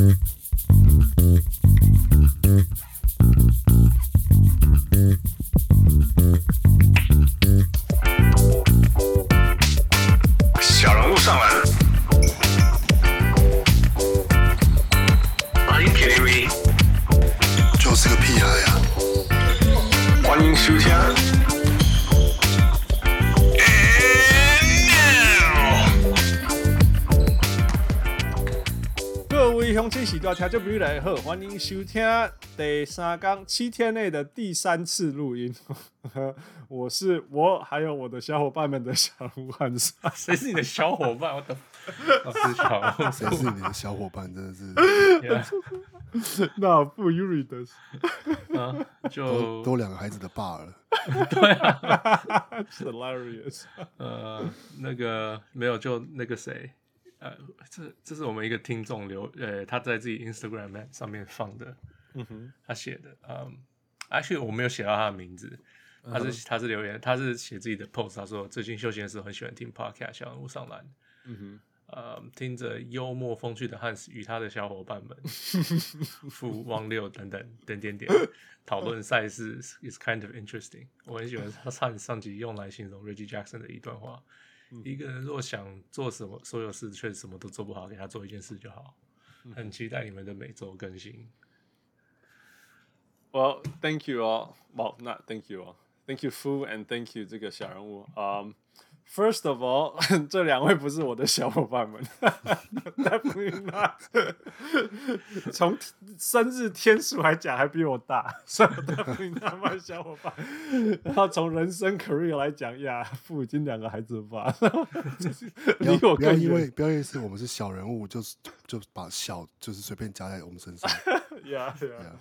Mm-hmm. 多听就不来好，欢迎收听第三刚七天内的第三次录音。我是我，还有我的小伙伴们的小人物汉斯。谁是你的小伙伴？我的，是小谁是你的小伙伴？真的是，那不 you read this 啊，就都都两个孩子的爸了。对啊，hilarious。呃，那个没有，就那个谁，呃，这这是我们一个听众留，呃，他在自己 Instagram 上面放的，嗯哼，他写的，嗯，actually 我没有写到他的名字。他是他是留言，他是写自己的 post，他说最近休闲的时候很喜欢听 podcast，小人物上篮，嗯哼，呃，听着幽默风趣的汉斯与他的小伙伴们，富汪六等等等点点讨论赛事，is kind of interesting。我很喜欢他上上集用来形容 Reggie Jackson 的一段话：一个人若想做什么，所有事却什么都做不好，给他做一件事就好。很期待你们的每周更新。Well, thank you all. Well, not thank you all. Thank you, Fu, and thank you 这个小人物。Um, first of all，这两位不是我的小伙伴们，Definitely not。从生日天数来讲，还比我大，所以 Definitely not my 小伙伴。然后从人生 career 来讲，呀，父已经两个孩子吧。离我不要因为不要因为是我们是小人物，就是就把小就是随便加在我们身上。Yeah, yeah.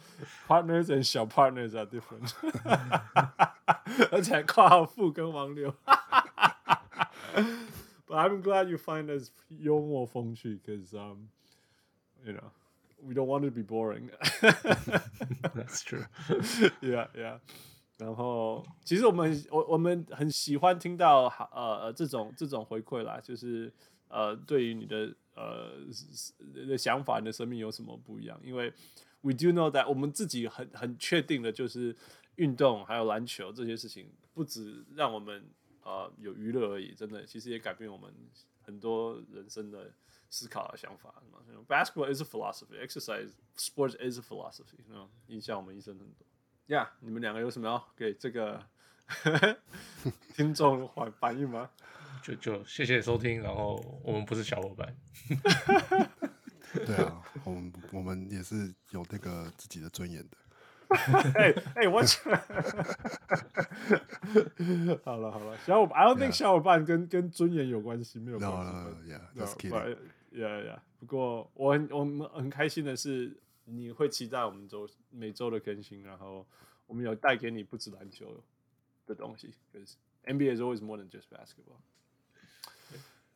Partners and 小 partners are different. 而且还括号富跟王六。But I'm glad you find us 幽默风趣，because um, you know, we don't want to be boring. That's true. Yeah, yeah. 然后，其实我们我我们很喜欢听到呃这种这种回馈啦，就是呃对于你的呃的想法，你的生命有什么不一样？因为 we do know that 我们自己很很确定的就是运动还有篮球这些事情，不止让我们 呃有娱乐而已，真的其实也改变我们很多人生的思考的想法。Basketball is a philosophy, exercise, sports is a philosophy，影响我们一生很多。呀、yeah，你们两个有什么要给这个 听众反反应吗？就就谢谢收听，然后我们不是小伙伴。对啊，我们我们也是有那个自己的尊严的。哎哎，我好了好了，小伙伴，I don't think 小伙伴跟跟尊严有关系，没有关系。No, yeah, just kidding. Yeah, yeah. 不过我很我们很开心的是，你会期待我们周每周的更新，然后我们有带给你不止篮球的东西，because NBA is always more than just basketball.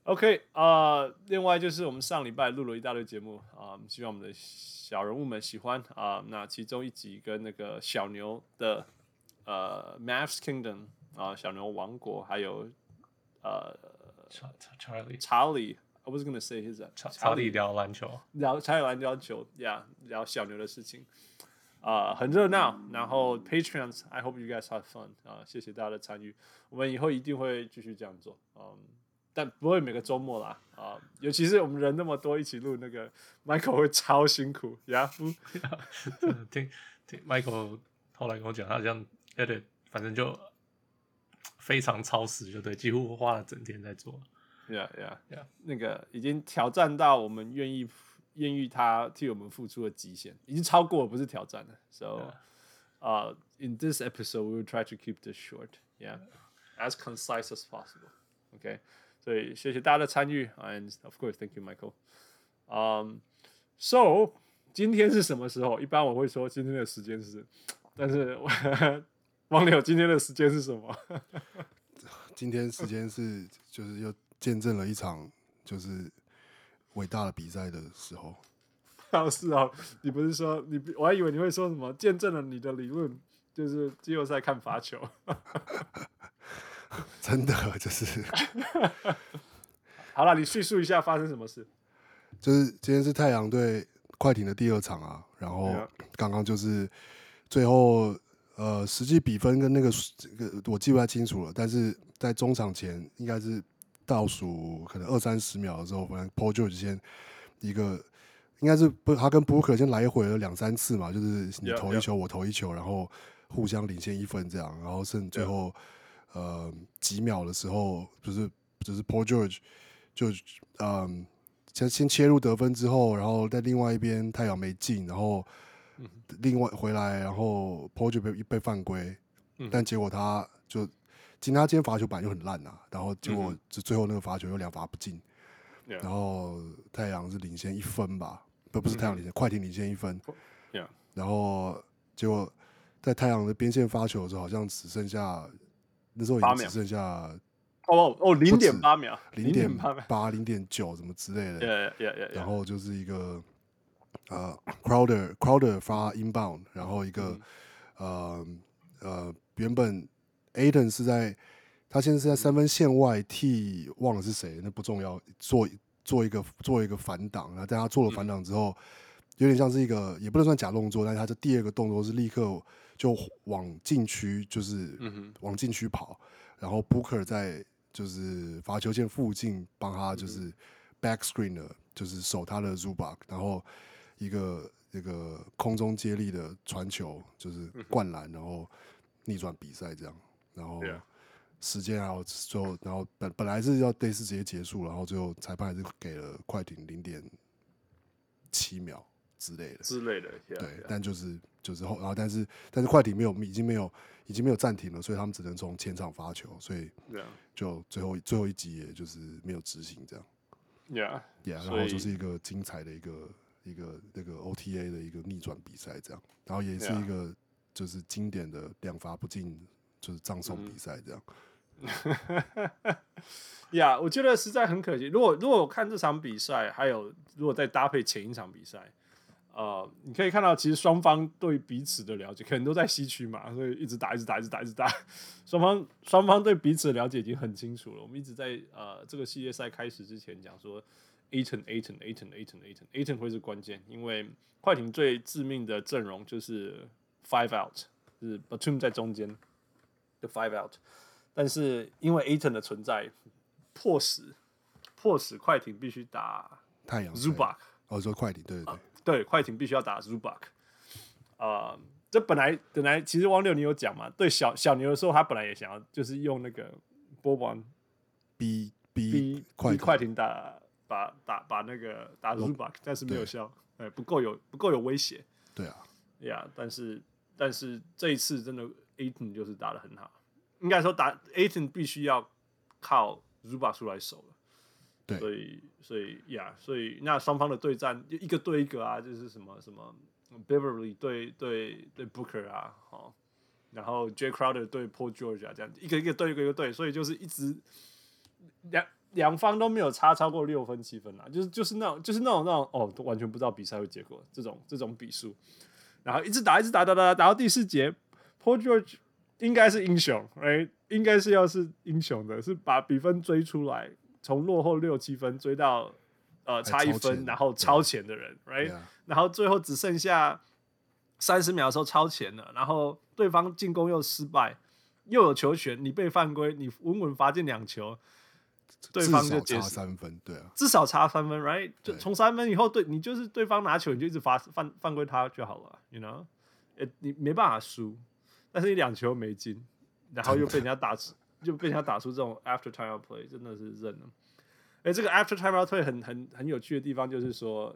OK 啊、uh，另外就是我们上礼拜录了一大堆节目啊，uh, 希望我们的小人物们喜欢啊。Uh, 那其中一集跟那个小牛的呃、uh, Mavs Kingdom 啊、uh, 小牛王国，还有呃查查理查理，I was gonna say his 查查理聊篮球，聊查理聊篮球，Yeah，聊小牛的事情啊，uh, 很热闹。然后 Patreons，I hope you guys have fun 啊，谢谢大家的参与，我们以后一定会继续这样做，嗯、um,。但不会每个周末啦，啊，尤其是我们人那么多一起录，那个 Michael 会超辛苦，呀，听听 Michael 后来跟我讲，他这样 edit，反正就非常超时，就对，几乎花了整天在做，呀呀呀，那个已经挑战到我们愿意愿意他替我们付出的极限，已经超过了，不是挑战了，So，啊、yeah. uh,，in this episode we will try to keep this short，yeah，as concise as possible，OK。所以谢谢大家的参与，and of course thank you Michael。嗯，so 今天是什么时候？一般我会说今天的时间是，但是 王柳今天的时间是什么？今天时间是就是又见证了一场就是伟大的比赛的时候。哦，是啊，你不是说你？我还以为你会说什么？见证了你的理论，就是季后赛看罚球。真的就是，好了，你叙述一下发生什么事。就是今天是太阳队快艇的第二场啊，然后刚刚就是最后呃实际比分跟那个这个我记不太清楚了，但是在中场前应该是倒数可能二三十秒的时候，反正 Paul George 先一个应该是不他跟 Booker 先来回了两三次嘛，就是你投一球.我投一球，然后互相领先一分这样，然后剩最后.呃几秒的时候，就是就是 Paul George 就嗯。先先切入得分之后，然后在另外一边太阳没进，然后另外回来，然后 Paul 就被被犯规，但结果他就今天他今天罚球板就很烂呐、啊，然后结果就最后那个罚球又两罚不进，然后太阳是领先一分吧，不不是太阳领先，快艇领先一分，然后结果在太阳的边线发球的时候，好像只剩下那时候已经只剩下。哦哦，零点八秒，零点八、零点九，什么之类的。Yeah, yeah, yeah, yeah. 然后就是一个呃，Crowder Crowder 发 inbound，然后一个、嗯、呃呃，原本 Ayton 是在他现在是在三分线外替忘了是谁，那不重要，做做一个做一个反挡，然后在他做了反挡之后，嗯、有点像是一个也不能算假动作，但是他的第二个动作是立刻就往禁区，就是往禁区跑，然后 Booker 在。就是罚球线附近帮他就是 back screen 的，就是守他的 Zubac，然后一个一个空中接力的传球，就是灌篮，然后逆转比赛这样，然后时间还有最后，然后本本来是要类似直接结束，然后最后裁判还是给了快艇零点七秒之类的之类的，对，但就是就是后，然后但是但是快艇没有已经没有。已经没有暂停了，所以他们只能从前场发球，所以就最后最后一集也就是没有执行这样。Yeah, yeah，然后就是一个精彩的一个一个那个 OTA 的一个逆转比赛这样，然后也是一个就是经典的两罚不进就是葬送比赛这样。呀，yeah, 我觉得实在很可惜。如果如果我看这场比赛，还有如果再搭配前一场比赛。呃，你可以看到，其实双方对彼此的了解，可能都在西区嘛，所以一直打，一直打，一直打，一直打。双方双方对彼此的了解已经很清楚了。我们一直在呃这个系列赛开始之前讲说，Ayton，Ayton，Ayton，Ayton，Ayton 会是关键，因为快艇最致命的阵容就是 five out，就是 Batum 在中间的 five out，但是因为 Ayton 的存在，迫使迫使快艇必须打太阳 Zubac，哦，说快艇，对对对。对，快艇必须要打 Zubac，啊，这本来本来其实汪六你有讲嘛？对小小牛的时候，他本来也想要就是用那个波王逼逼逼快艇打把打把那个打 Zubac，但是没有效，哎，不够有不够有威胁。对啊，呀，但是但是这一次真的 Ayton 就是打的很好，应该说打 Ayton 必须要靠 Zubac 出来守了。对，所以所以呀，所以那双方的对战就一个对一个啊，就是什么什么 Beverly 对对对 Booker 啊，哦，然后 Jay Crowder 对 Paul George 啊，这样一个一个对一个一个对，所以就是一直两两方都没有差超过六分七分啊，就是就是那种就是那种那种哦，完全不知道比赛会结果这种这种比数，然后一直打一直打打打打，打到第四节，Paul George 应该是英雄，哎，应该是要是英雄的，是把比分追出来。从落后六七分追到呃差一分，然后超前的人，right？Yeah. 然后最后只剩下三十秒的时候超前了，然后对方进攻又失败，又有球权，你被犯规，你稳稳罚进两球，对方就差三分，对啊，至少差三分，right？就从三分以后，对你就是对方拿球，你就一直罚犯犯规他就好了，you know？诶，你没办法输，但是你两球没进，然后又被人家打死。就被他打出这种 after timeout play，真的是认了。哎，这个 after timeout play 很很很有趣的地方就是说，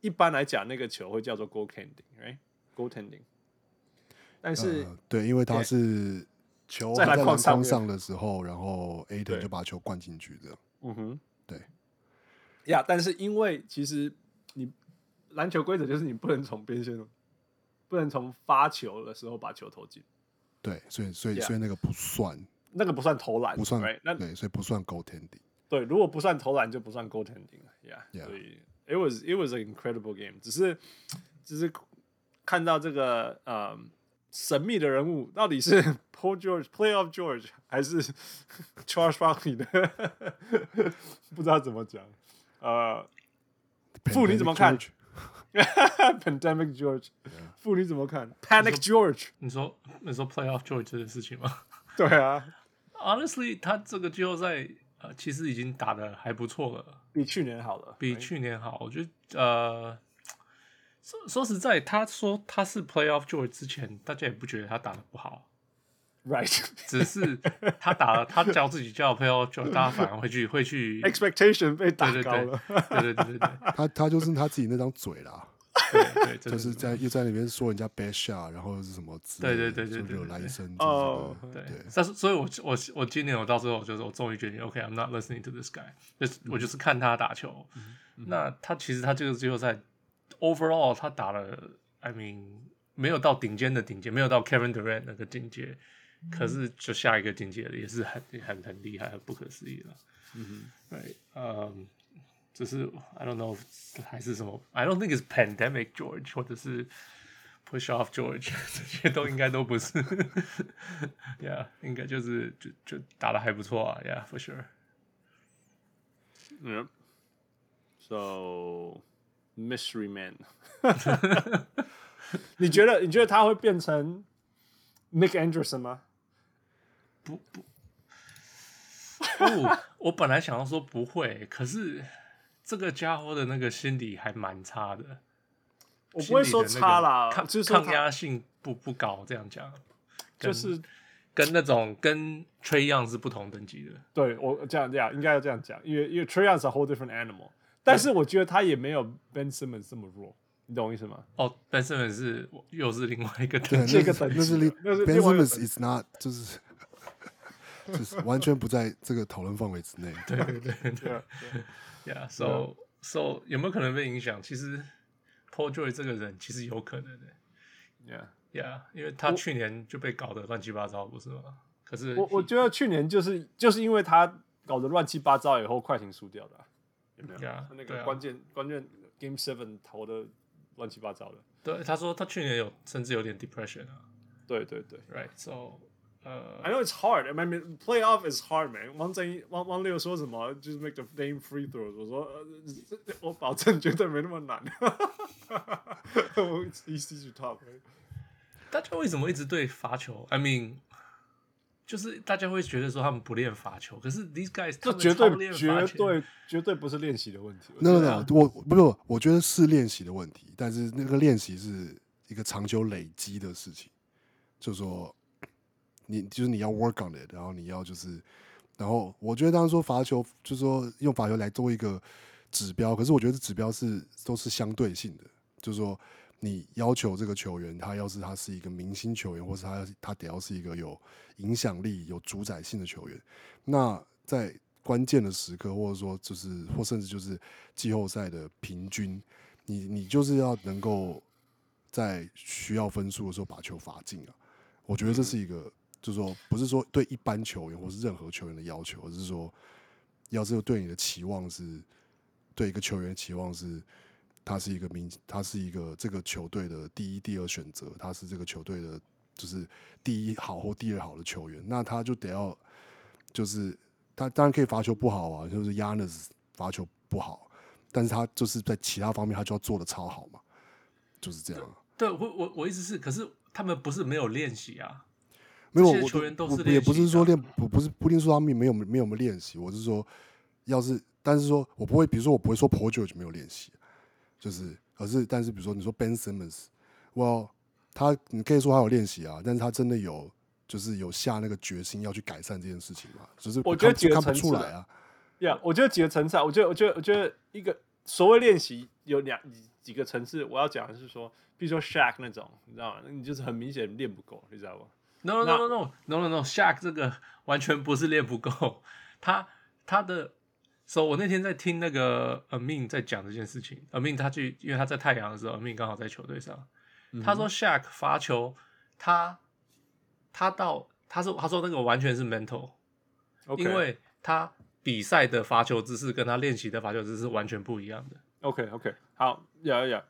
一般来讲那个球会叫做 goaltending，right？goaltending。但是、呃、对，因为他是球在篮筐上的时候，然后 Ayton 就把球灌进去，这样。嗯哼，对。呀，但是因为其实你篮球规则就是你不能从边线，不能从发球的时候把球投进。对，所以所以所以那个不算。那个不算投篮，不算 right? 那对，所以不算 goaltending。对，如果不算投篮，就不算 goaltending 了，yeah。所以 it was it was an incredible game。只是只是看到这个呃神秘的人物，到底是 Paul George Playoff George 还是 Charles Barkley 的，不知道怎么讲。呃，傅你怎么看？Pandemic George，傅你怎么看？Panic George，你说你说 Playoff George 这件事情吗？对啊，Honestly，他这个季后赛呃其实已经打的还不错了，比去年好了，比去年好。我觉得呃说说实在，他说他是 Playoff George 之前，大家也不觉得他打的不好。Right，只是他打了，他叫自己叫 Playoff George，大家反而会去 会去 expectation 被打高了。对对对对对，他他就是他自己那张嘴啦。对对，就是在又在那边说人家 bad shot，然后又是什么字，对对对对，就有来一身。哦，对。但是，所以我我我今年我到最后就是我终于决定，OK，I'm not listening to this guy，就是我就是看他打球。那他其实他这个季后赛 overall 他打了，I mean 没有到顶尖的顶尖，没有到 Kevin Durant 那个境界。可是，就下一个境界也是很很很厉害、很不可思议了。嗯哼，对，嗯，只是 I don't know 还是什么，I don't think it's pandemic George 或者是 push off George 这些都应该都不是。Yeah，应该就是就就打的还不错啊，Yeah，for sure。Yep. So mystery man，你觉得你觉得他会变成 Nick Anderson 吗？不不，不，我本来想要说不会，可是这个家伙的那个心理还蛮差的。我不会说差啦，抗就是抗压性不不高，这样讲，就是跟那种跟 Trae Young 是不同等级的。对我这样这样应该要这样讲，因为因为 Trae Young 是 a whole different animal，但是我觉得他也没有 Ben Simmons 这么弱。你懂我意思吗？哦，Ben Simmons 是又是另外一个等级，那是那是 Ben Simmons is not 就是。就是完全不在这个讨论范围之内。对对对对，Yeah，so so 有没有可能被影响？其实 Paul George 这个人其实有可能的。Yeah Yeah，因为他去年就被搞得乱七八糟，不是吗？可是我我觉得去年就是就是因为他搞得乱七八糟以后，快艇输掉的，有没有？Yeah，那个关键关键 Game Seven 投的乱七八糟的。对，他说他去年有甚至有点 depression 啊。对对对，Right，so。呃、uh,，I know it's hard. I mean, playoff is hard, man. 王正王王六说什么？就是 make the damn free throws。我说，呃、我保证绝对没那么难。It's easy to talk. 大家为什么一直对罚球？I mean，就是大家会觉得说他们不练罚球，可是 these guys 这绝对绝对绝对不是练习的问题。No no no，我不是，我觉得是练习的问题，但是那个练习是一个长久累积的事情，就是说。你就是你要 work on it，然后你要就是，然后我觉得当时说罚球，就是说用罚球来做一个指标，可是我觉得指标是都是相对性的，就是说你要求这个球员，他要是他是一个明星球员，或是他他得要是一个有影响力、有主宰性的球员，那在关键的时刻，或者说就是或甚至就是季后赛的平均，你你就是要能够在需要分数的时候把球罚进啊，我觉得这是一个。就是说，不是说对一般球员或是任何球员的要求，而是说，要是对你的期望是，对一个球员的期望是，他是一个明，他是一个这个球队的第一、第二选择，他是这个球队的，就是第一好或第二好的球员，那他就得要，就是他当然可以罚球不好啊，就是 Yanis 罚球不好，但是他就是在其他方面他就要做的超好嘛，就是这样。对我我我意思是，可是他们不是没有练习啊。没有，我我也不是说练，不不是不一定说他们没有没有没有练习，我是说，要是但是说我不会，比如说我不会说 Paul George 没有练习，就是，而是但是比如说你说 Ben Simmons，well，他你可以说他有练习啊，但是他真的有就是有下那个决心要去改善这件事情嘛？就是我觉得几个看不出来啊。呀，yeah, 我觉得几个层次啊，我觉得我觉得我觉得一个所谓练习有两几个层次，我要讲的是说，比如说 Shaq 那种，你知道吗？那你就是很明显练不够，你知道吗？No no no no no. No no Shaq 这个完全不是练不够，他他的，so 我那天在听那个 Amin 在讲这件事情，Amin 他去，因为他在太阳的时候，Amin 刚好在球队上，他说 Shaq 罚球，他他到他说他说那个完全是 mental，因为他比赛的罚球姿势跟他练习的罚球姿势完全不一样的。OK OK，好，有有，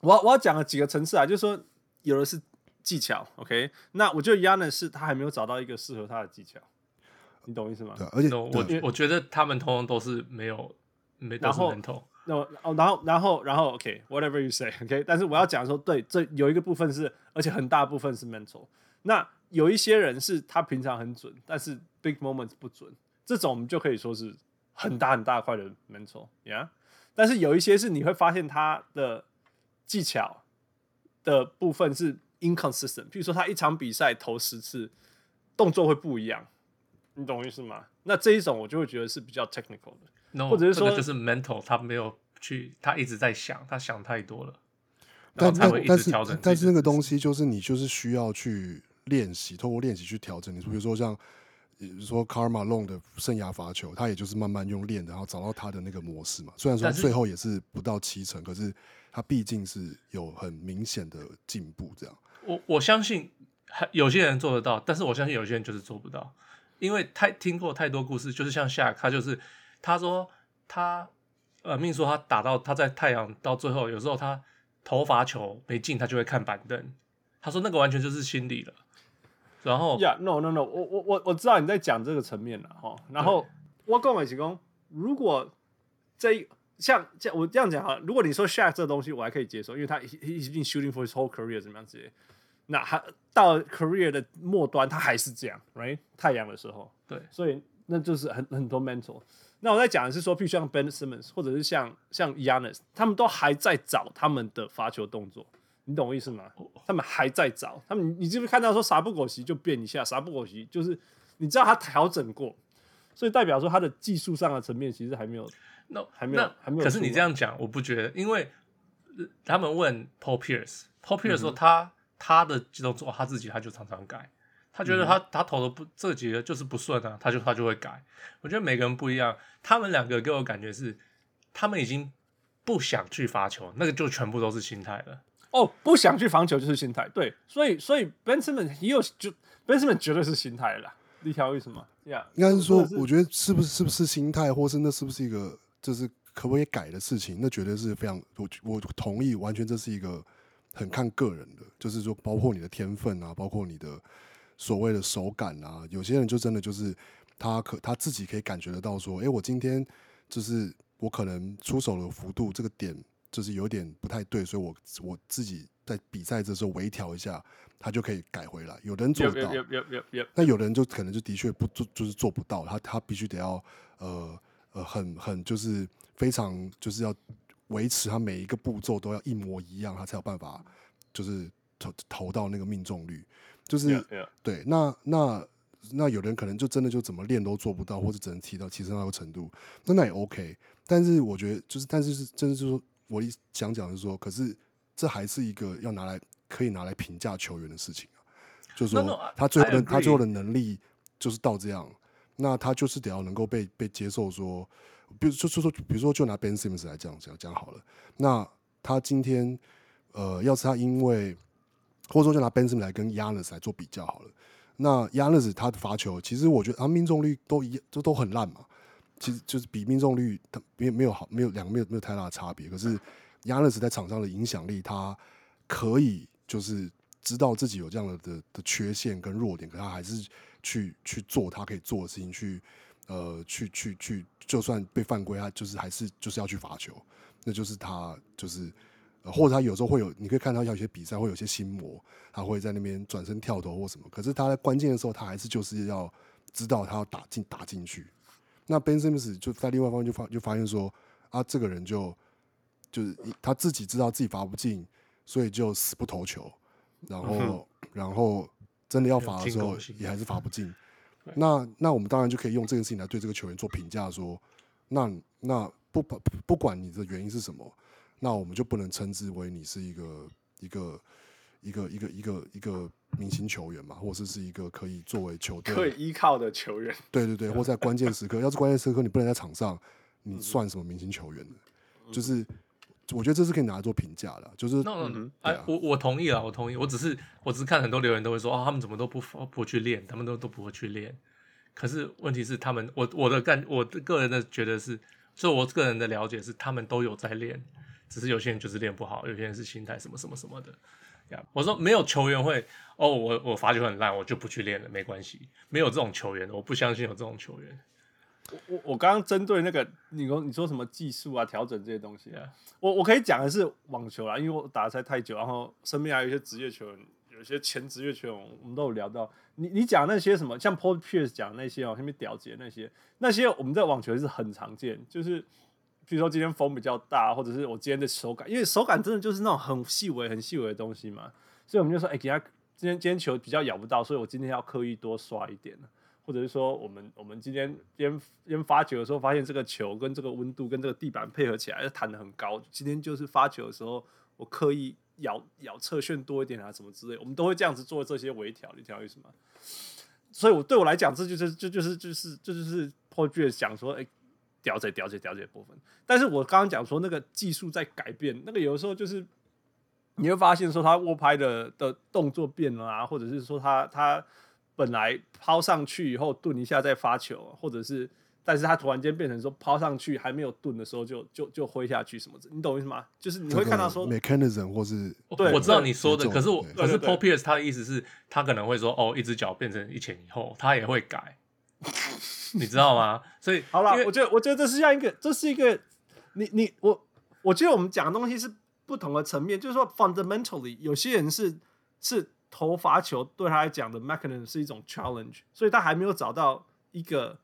我我要讲了几个层次啊，就是说有的是。技巧，OK，那我觉得 Giannis 是他还没有找到一个适合他的技巧，你懂意思吗？对，而且我我觉得他们通通都是没有没，然后那哦，然后然后然后，OK，whatever、okay, you say，OK、okay?。但是我要讲说，对，这有一个部分是，而且很大部分是 mental。那有一些人是他平常很准，但是 big moments 不准，这种我们就可以说是很大很大块的 mental，yeah。但是有一些是你会发现他的技巧的部分是 inconsistent，譬如说他一场比赛投十次，动作会不一样，你懂我意思吗？那这一种我就会觉得是比较 technical 的。No, 或者是说，这个就是 mental，他没有去，他一直在想，他想太多了，但才会一直调整。但是那个东西就是你就是需要去练习，透过练习去调整。你比如说像，比如说 Karl Malone 的生涯罚球，他也就是慢慢用练，然后找到他的那个模式嘛。虽然说最后也是不到七成，可是他毕竟是有很明显的进步。这样，我我相信有些人做得到，但是我相信有些人就是做不到，因为太听过太多故事，就是像夏他就是。他说他呃，命说他打到他在太阳到最后，有时候他投罚球没进，他就会看板凳。他说那个完全就是心理了。然后，Yeah，no no no，我我我我知道你在讲这个层面了哈。然后我跟我提供，如果这像这我这样讲哈，如果你说 Shaq 这东西我还可以接受，因为他 he he's been shooting for his whole career 怎么样之类。那他到 career 的末端，他还是这样，right？太阳的时候，对，所以那就是很很多 mental。那我在讲的是说，譬如像 Ben Simmons 或者是像像 Giannis，他们都还在找他们的罚球动作，你懂我意思吗？他们还在找，他们你是不是看到说啥不狗席就变一下，啥不狗席就是你知道他调整过，所以代表说他的技术上的层面其实还没有，那还没有还没有。可是你这样讲，我不觉得，因为他们问 Paul Pierce，Paul Pierce 说他、嗯、他的动作他自己他就常常改。他觉得他、嗯、他投的不这几个就是不顺啊，他就他就会改。我觉得每个人不一样，他们两个给我感觉是，他们已经不想去罚球，那个就全部都是心态了。哦，不想去防球就是心态，对，所以所以 Ben Simmons 也有就 Ben Simmons 绝对是心态了。一条为什么？呀，应该是说，我觉得是不是是不是心态，或是那是不是一个就是可不可以改的事情？那绝对是非常我我同意，完全这是一个很看个人的，就是说包括你的天分啊，包括你的。所谓的手感啊，有些人就真的就是他可他自己可以感觉得到说，哎、欸，我今天就是我可能出手的幅度这个点就是有点不太对，所以我我自己在比赛的时候微调一下，他就可以改回来。有的人做得到，那有的人就可能就的确不做，就是做不到。他他必须得要呃呃很很就是非常就是要维持他每一个步骤都要一模一样，他才有办法就是投投到那个命中率。就是、yeah, yeah. 对，那那那有人可能就真的就怎么练都做不到，或者只能提到提升到一个程度，那那也 OK。但是我觉得就是，但是是真的就是说，我一想讲的是说，可是这还是一个要拿来可以拿来评价球员的事情啊。就是说他最后的 no, no, 他最后的能力就是到这样，那他就是得要能够被被接受说，比如就就说比如说就拿 Ben Simmons 来讲讲讲好了，那他今天呃，要是他因为或者说就拿 Ben Simmons 来跟 Yanis 来做比较好了。那 Yanis 他的罚球，其实我觉得他命中率都一都都很烂嘛。其实就是比命中率他没没有好，没有两个没有没有太大的差别。可是 Yanis 在场上的影响力，他可以就是知道自己有这样的的的缺陷跟弱点，可他还是去去做他可以做的事情，去呃去去去，就算被犯规，他就是还是就是要去罚球。那就是他就是。或者他有时候会有，你可以看到有些比赛会有些心魔，他会在那边转身跳投或什么。可是他在关键的时候，他还是就是要知道他要打进打进去。那 Ben Simmons 就在另外一方面就发就发现说啊，这个人就就是他自己知道自己罚不进，所以就死不投球，然后、嗯、然后真的要罚的时候也还是罚不进。那那我们当然就可以用这件事情来对这个球员做评价，说那那不不不管你的原因是什么。那我们就不能称之为你是一个一个一个一个一个一个明星球员嘛，或者是一个可以作为球队可以依靠的球员。对对对，或在关键时刻，要是关键时刻你不能在场上，你算什么明星球员呢？嗯、就是我觉得这是可以拿来做评价的，就是。那哎，我我同意啊，我同意。我只是我只是看很多留言都会说啊、哦，他们怎么都不不去练，他们都都不会去练。可是问题是，他们我我的感我的个人的觉得是，所以我个人的了解是，他们都有在练。只是有些人就是练不好，有些人是心态什么什么什么的。呀，我说没有球员会哦，我我罚球很烂，我就不去练了，没关系，没有这种球员，我不相信有这种球员。我我我刚刚针对那个你说你说什么技术啊调整这些东西啊.我我可以讲的是网球啦，因为我打的才太久，然后身边还有一些职业球员，有一些前职业球员，我们都有聊到。你你讲那些什么，像 Paul Pierce 讲那些哦，下面屌节那些，那些我们在网球是很常见，就是比如说今天风比较大，或者是我今天的手感，因为手感真的就是那种很细微、很细微的东西嘛，所以我们就说，哎、欸，给他今天今天球比较咬不到，所以我今天要刻意多刷一点。或者是说，我们我们今天边边发球的时候，发现这个球跟这个温度跟这个地板配合起来，弹的很高。今天就是发球的时候，我刻意咬咬侧旋多一点啊，什么之类，我们都会这样子做这些微调。你听我意思吗？所以，我对我来讲，这就是这就是就是这就是 Paul Pierce 讲说，哎，调节调节调节部分。但是我刚刚讲说那个技术在改变，那个有的时候就是你会发现说他握拍的的动作变了啊，或者是说他他。本来抛上去以后顿一下再发球，或者是，但是他突然间变成说抛上去还没有顿的时候就就就挥下去什么的，你懂我意思吗？就是你会看到说 mechanism 或是对，我知道你说的，可是我可是 Paul Pierce 他的意思是，他可能会说哦，一只脚变成一前一后，他也会改，你知道吗？所以好了，我觉得我觉得这是像一个，这是一个，你你我我觉得我们讲的东西是不同的层面，就是说 fundamentally 有些人是是。投罚球对他来讲的 mechanism 是一种 challenge，所以他还没有找到一个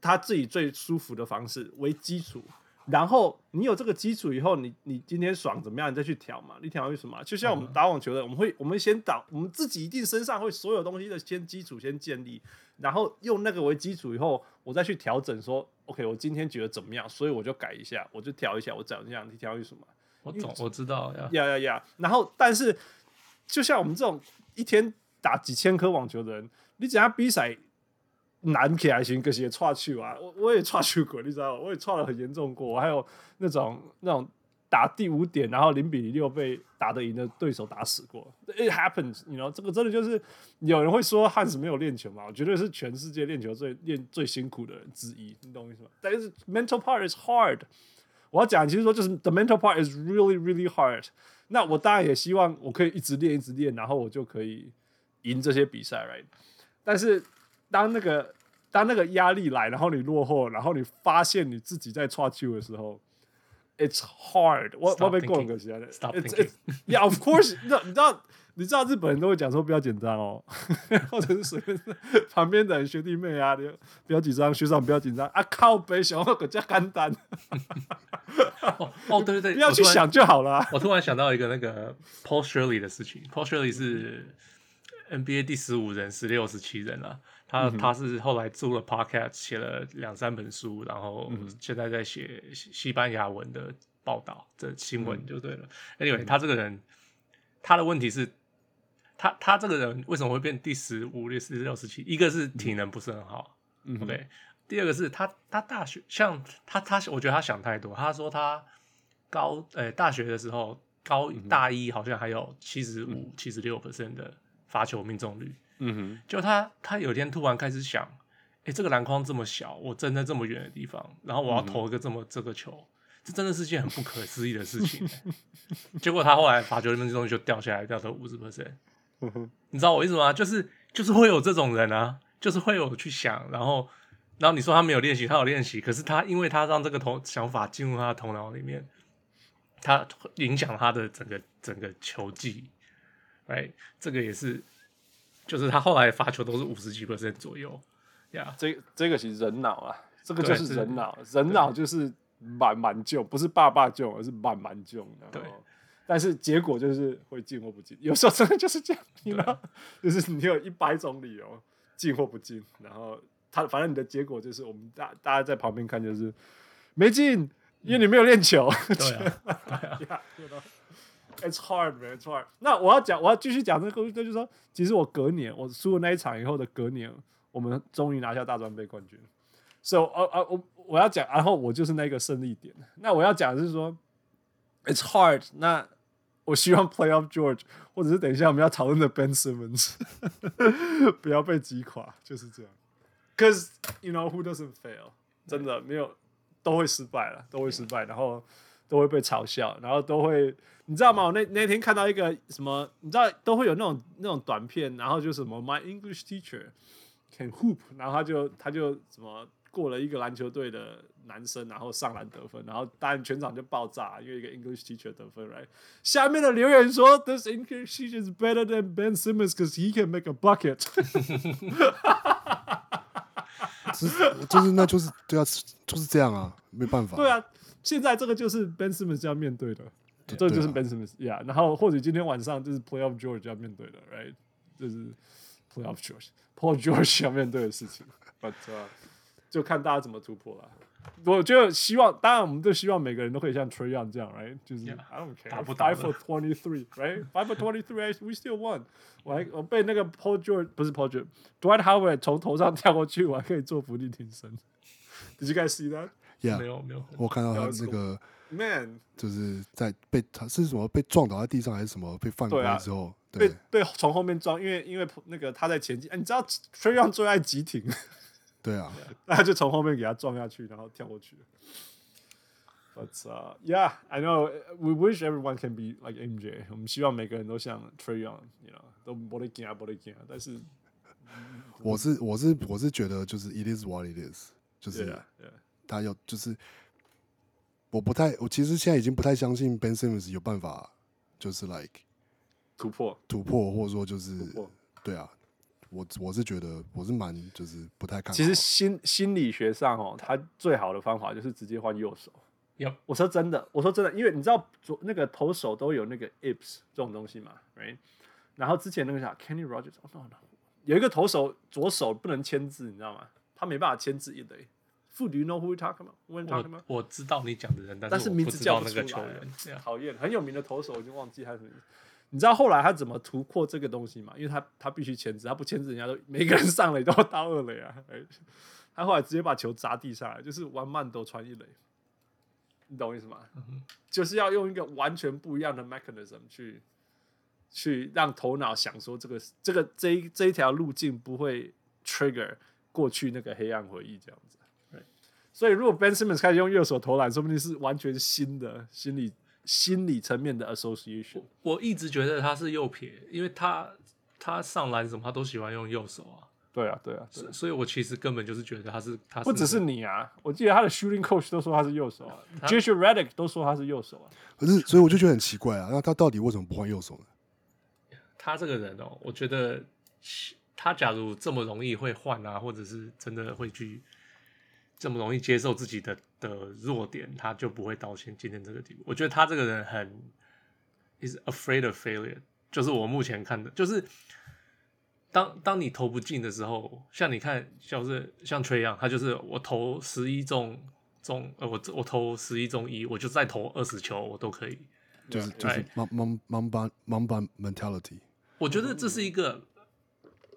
他自己最舒服的方式为基础。然后你有这个基础以后，你你今天爽怎么样，你再去调嘛。你调为什么？就像我们打网球的，我们会我们先打，我们自己一定身上会所有东西的先基础先建立，然后用那个为基础以后，我再去调整说，OK，我今天觉得怎么样，所以我就改一下，我就调一下，我怎样？你调为什么？我懂，我知道呀呀呀呀。然后，但是就像我们这种。一天打几千颗网球的人，你只要比赛难起来行，可是也踹球啊！我我也踹球过，你知道？我也差得很严重过。我还有那种那种打第五点，然后零比零六被打得赢的对手打死过。It happens，你 you know 这个真的就是有人会说汉斯没有练球嘛？我绝对是全世界练球最练最辛苦的人之一，你懂我意思吗？但是 mental part is hard。我要讲，其实说就是 the mental part is really really hard。那我当然也希望我可以一直练，一直练，然后我就可以赢这些比赛，right？但是当那个当那个压力来，然后你落后，然后你发现你自己在刷球的时候，it's hard 我。我我被过很可惜啊！Stop it's, it's, yeah, of course 你。你知道你知道日本人都会讲说不要紧张哦，或者是随便旁边的人学弟妹啊，你不要紧张，学长不要紧张啊，靠北小个加简单。哦哦，对对对，不要去想就好了。我突然想到一个那个 Paul Shirley 的事情，Paul Shirley 是 NBA 第十五人，十六十七人啊。他、嗯、他是后来做了 Podcast，写了两三本书，然后现在在写西班牙文的报道这新闻就对了。嗯、Anyway，他这个人他的问题是，他他这个人为什么会变第十五、第十六、十七？一个是体能不是很好，嗯，OK。第二个是他，他大学像他他，我觉得他想太多。他说他高诶、欸、大学的时候高大一好像还有七十五、七十六 percent 的罚球命中率。嗯哼，就他他有一天突然开始想，哎、欸，这个篮筐这么小，我站在这么远的地方，然后我要投一个这么这个球，这真的是件很不可思议的事情、欸。结果他后来罚球命中率就掉下来，掉到五十 percent。你知道我意思吗？就是就是会有这种人啊，就是会有去想，然后。然后你说他没有练习，他有练习，可是他因为他让这个头想法进入他的头脑里面，他影响他的整个整个球技，哎，这个也是，就是他后来发球都是五十几 percent 左右，呀、yeah，这这个其实人脑啊，这个就是人脑，人脑就是满满救，不是爸爸救，而是满满救，对，但是结果就是会进或不进，有时候真的就是这样，你知道，就是你有一百种理由进或不进，然后。他反正你的结果就是，我们大大家在旁边看就是没进，因为你没有练球。对啊，It's hard, man. It's hard. 那我要讲，我要继续讲这个故事，就是说，其实我隔年我输了那一场以后的隔年，我们终于拿下大专杯冠军。So，呃呃，我我要讲，然后我就是那个胜利点。那我要讲的是说，It's hard。那我希望 Playoff George，或者是等一下我们要讨论的 Ben Simmons，不要被击垮，就是这样。Cause you know who doesn't fail，真的没有都会失败了，都会失败，然后都会被嘲笑，然后都会，你知道吗？我那那天看到一个什么，你知道都会有那种那种短片，然后就什么 My English teacher can hoop，然后他就他就什么过了一个篮球队的男生，然后上篮得分，然后当然全场就爆炸，因为一个 English teacher 得分，right？下面的留言说，This English teacher is better than Ben Simmons because he can make a bucket。就是就是那就是对啊，就是这样啊，没办法。对啊，现在这个就是 Ben Simmons 要面对的，这个就是 Ben Simmons，yeah。然后或者今天晚上就是 Playoff George 要面对的，right？就是 Playoff George，Paul George 要面对的事情，but、uh, 就看大家怎么突破了。我觉得希望，当然我们都希望每个人都可以像 Trae Young 这样，right？就是 Yeah, I don't care，打不打 five for twenty three，right？five for twenty three，we still won。我还我被那个 Paul George 不是 Paul George，Dwight Howard 从头上跳过去，我还可以做伏地挺身。Did you guys see that？Yeah, 没有没有，我看到他那个 Man，就是在被他是什么被撞倒在地上还是什么被犯规之后，对,、啊、对被被从后面撞，因为因为那个他在前进，你知道 Trae Young 最爱急停。对啊，他就从后面给他撞下去，然后跳过去。But、uh, yeah, I know. We wish everyone can be like MJ。我们希望每个人都像 Trae Young，you know，都不得惊啊，不得惊啊。但是，我是我是我是觉得就是 It is what it is，就是他有 yeah, yeah. 就是我不太我其实现在已经不太相信 Ben Simmons 有办法就是 like 突破突破，或者说就是对啊。我我是觉得我是蛮就是不太看。其实心心理学上哦，他最好的方法就是直接换右手。有 Yep. 我说真的，我说真的，因为你知道左那个投手都有那个 ips 这种东西嘛，right？然后之前那个啥 Kenny Rogers，oh, no, no. 有一个投手左手不能签字，你知道吗？他没办法签字一堆。Do you know who we talking about? Who we talking about? 我我知道你讲的人，但是名字叫那个球员，讨厌，很有名的投手，我已经忘记他什么。你知道后来他怎么突破这个东西吗？因为他他必须签字，他不签字，人家都每个人上垒都要到二垒啊。他后来直接把球砸地上来，就是 one man 都穿一垒。你懂我意思吗？嗯、就是要用一个完全不一样的 mechanism 去去让头脑想说这个这个这一这一条路径不会 trigger 过去那个黑暗回忆这样子。所以如果 Ben Simmons 开始用右手投篮，说不定是完全新的心理。心理层面的 association，我一直觉得他是右撇，因为他他上篮什么他都喜欢用右手啊。对啊，对啊，对啊，所以我其实根本就是觉得他是他是不只是你啊，我记得他的 shooting coach 都说他是右手啊，JJ Redick 都说他是右手啊。可是，所以我就觉得很奇怪啊，那他到底为什么不换右手呢？他这个人哦，我觉得他假如这么容易会换啊，或者是真的会去。这么容易接受自己的的弱点，他就不会到现今天这个地步。我觉得他这个人很，is afraid of failure。就是我目前看的，就是当当你投不进的时候，像你看，像是像一样，他就是我投十一中中，呃，我我投十一中一，我就再投二十球，我都可以。就是就是 Mamba Mamba Mamba mentality。我觉得这是一个。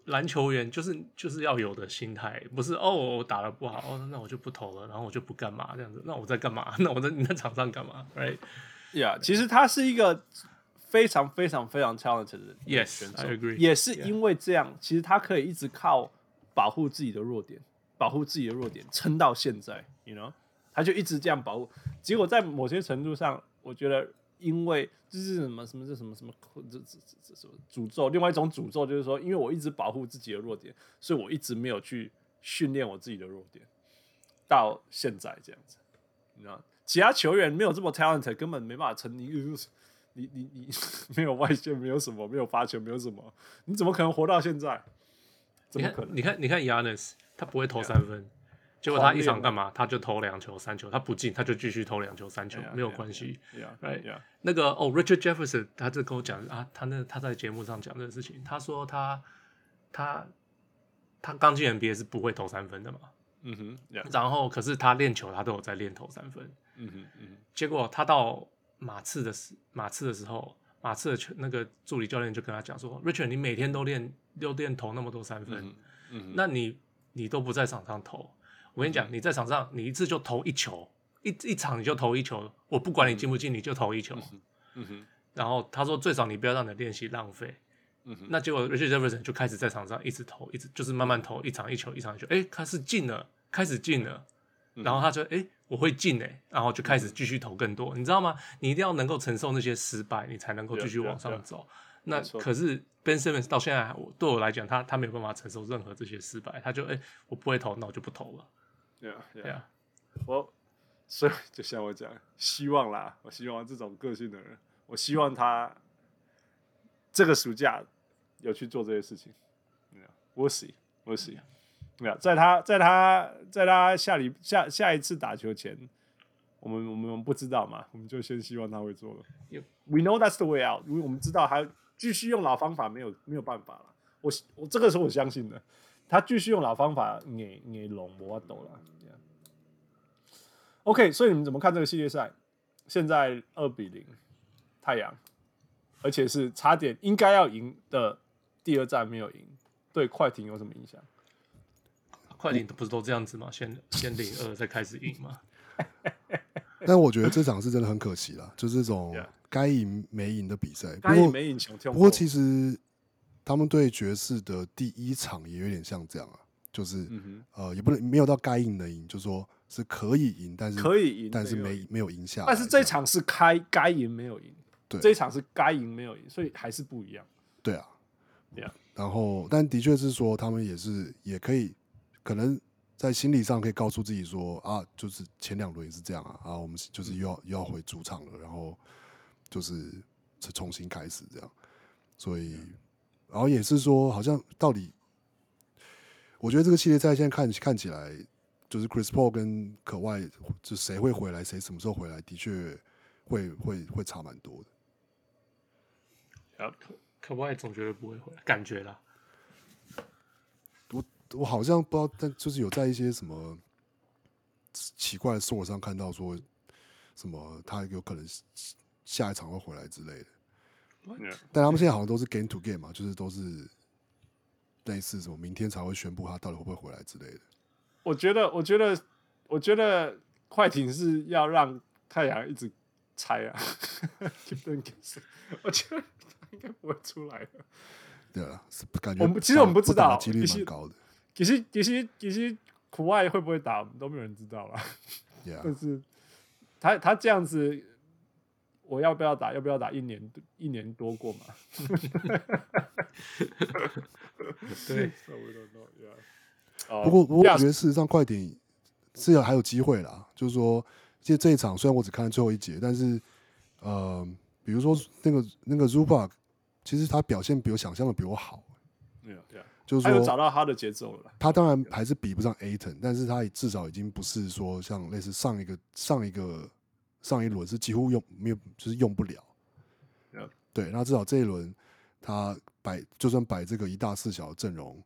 篮球员就是就是要有的心态，不是哦，我打的不好，哦，那我就不投了，然后我就不干嘛这样子，那我在干嘛？那我在你在场上干嘛？Right？Yeah，其实他是一个非常非常非常 talented 的人。Yes，I agree。也是因为这样，Yeah. 其实他可以一直靠保护自己的弱点，保护自己的弱点撑到现在，You know？他就一直这样保护，结果在某些程度上，我觉得。因为这是什么什么这什么什么这这这什么诅咒？另外一种诅咒就是说，因为我一直保护自己的弱点，所以我一直没有去训练我自己的弱点，到现在这样子，你知道，其他球员没有这么 talent，根本没办法成你你你你没有外线，没有什么，没有发球，没有什么，你怎么可能活到现在？怎么可能？你看，你看，Yannis 他不会投三分。结果他一场干嘛？他就投两球、三球，他不进，他就继续投两球、三球，没有关系。Right？那个哦，Richard Jefferson，他就跟我讲啊，他那他在节目上讲这个事情，他说他他他刚进 NBA 是不会投三分的嘛。嗯哼。然后可是他练球，他都有在练投三分。嗯哼嗯。结果他到马刺的时马刺的时候，马刺的球那个助理教练就跟他讲说：“Richard，你每天都练都练投那么多三分，嗯，那你你都不在场上投。”我跟你讲，你在场上，你一次就投一球，一一场你就投一球，我不管你进不进，你就投一球。嗯哼。然后他说，最少你不要让你的练习浪费。嗯哼。那结果 Richard Jefferson 就开始在场上一直投，一直就是慢慢投，一场一球，一场一球，哎，开始进了，开始进了。然后他说，哎，我会进哎，然后就开始继续投更多，你知道吗？你一定要能够承受那些失败，你才能够继续往上走。那可是 Ben Simmons 到现在，我对我来讲，他他没有办法承受任何这些失败，他就哎，我不会投，那我就不投了。，Yeah 我 所以就像我讲，希望啦，我希望这种个性的人，我希望他这个暑假有去做这些事情。Yeah，We'll see，We'll see。Yeah，在他在他在他下里下下一次打球前，我们我们不知道嘛，我们就先希望他会做了。We know that's the way out，因为我们知道他继续用老方法没有没有办法了。我我这个是我相信的，他继续用老方法，你你龙我懂了。OK，所以你们怎么看这个系列赛？现在二比零，太阳，而且是差点应该要赢的第二战没有赢，对快艇有什么影响？快艇不是都这样子吗？先先零二再开始赢吗？但我觉得这场是真的很可惜了，就是这种该赢没赢的比赛。该赢没赢，不过其实他们对爵士的第一场也有点像这样啊，就是、嗯、呃也不能没有到该赢的赢，就是说是可以赢，但是可以赢，但是没没有赢下。但是这场是开该赢没有赢，对，这场是该赢没有赢，所以还是不一样。对啊，对啊。然后，但的确是说他们也是也可以。可能在心理上可以告诉自己说啊，就是前两轮也是这样啊，啊，我们就是又要又要回主场了，然后就是重新开始这样，所以，然后也是说，好像到底，我觉得这个系列赛现在看看起来，就是 Chris Paul 跟可外，就谁会回来，谁什么时候回来，的确会会会差蛮多的。可可外总觉得不会回来，感觉啦。我好像不知道，但就是有在一些什么奇怪的 source 上看到说，什么他有可能下一场会回来之类的。但他们现在好像都是 game to game 嘛，就是都是类似什么明天才会宣布他到底会不会回来之类的。我觉得，我觉得，我觉得快艇是要让太阳一直猜啊。我觉得他应该不会出来的。对啊，感觉我们其实我们不知道，几率蛮高的。其实其实其实苦外会不会打，都没有人知道了。Yeah. 但是他他这样子，我要不要打？要不要打？一年一年多过嘛？对。不过不过，我觉得事实上快艇是有还有机会啦。就是说，其实这一场虽然我只看了最后一节，但是呃，比如说那个那个 Zubac，其实他表现比我想象的比我好。对啊，对啊。就是说，找到他的节奏了。他当然还是比不上 Ayton，但是他至少已经不是说像类似上一个上一个上一轮是几乎用没有，就是用不了。Yeah. 对，那至少这一轮他摆就算摆这个一大四小的阵容，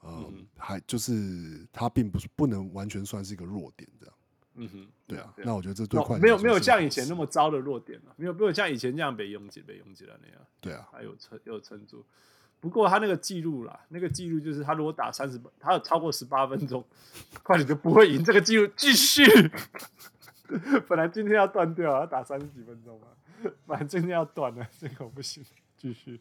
呃，嗯、哼还就是他并不是不能完全算是一个弱点这样。嗯哼，对啊。那我觉得这对快没有没有像以前那么糟的弱点了，没有没有像以前这样被拥挤被拥挤了那样。对啊，还有撑有撑住。不过他那个记录啦，那个记录就是他如果打三十，他有超过十八分钟，快点就不会赢。这个记录继续，本来今天要断掉，要打三十几分钟嘛，本来今天要断了，这个不行，继续。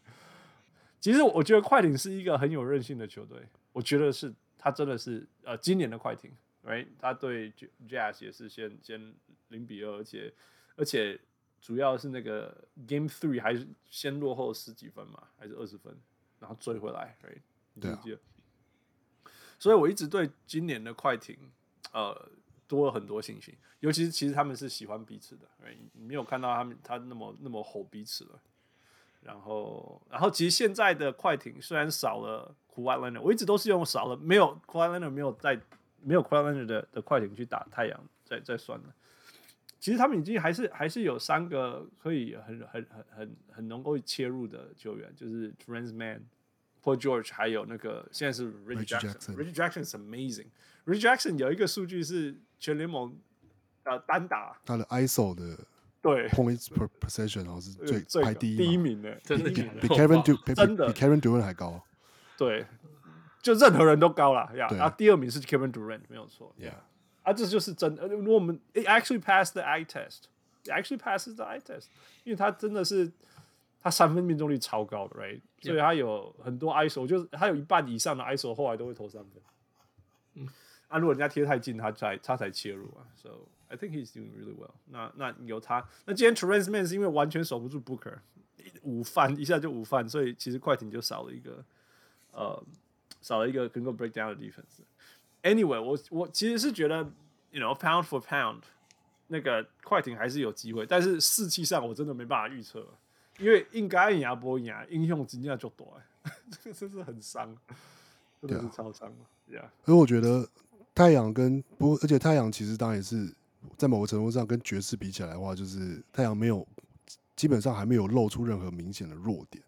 其实我觉得快艇是一个很有韧性的球队，我觉得是他真的是呃今年的快艇，right？他对 Jazz 也是先先零比二，而且而且主要是那个 Game Three 还是先落后十几分嘛，还是二十分？然后追回来，对，对啊。所以我一直对今年的快艇，呃，多了很多信心。尤其是其实他们是喜欢彼此的，你没有看到他们他那么那么吼彼此了。然后，然后其实现在的快艇虽然少了 Kawhi Leonard，我一直都是用少了没有 Kawhi Leonard 没有在没有 Kawhi Leonard 的的快艇去打太阳，再再算了。其实他们已经还是还是有三个可以很很很很很能够切入的球员，就是 Terance Mann、Paul George，还有那个现在是 Reggie Jackson。Reggie Jackson 是 amazing。Reggie Jackson 有一个数据是全联盟呃单打他的 ISO 的对 points per possession 好像是最最排第一第一名的，真的比比 Kevin Durant 真的比 Kevin Durant 还高。对，就任何人都高了呀。然后第二名是 Kevin Durant，没有错。Yeah。啊，这就是真的。如果我们 it actually passed the eye test，it actually passes the eye test，因为他真的是他三分命中率超高的，right？所以他有很多 ISO，就是他有一半以上的 ISO，后来都会投三分。嗯，啊，如果人家贴太近，他才他才切入啊。So I think he's doing really well 那。那那有他，那今天 Terance Mann 是因为完全守不住 Booker，午饭一下就午饭，所以其实快艇就少了一个呃少了一个能够 break down 的 defense。anyway，我我其实是觉得，you know pound for pound，那个快艇还是有机会，但是士气上我真的没办法预测，因为应该赢不赢，英雄真的就多，这个真是很伤，真的是超伤，yeah。我觉得太阳跟不，而且太阳其实当然也是在某个程度上跟爵士比起来的话，就是太阳没有基本上还没有露出任何明显的弱点，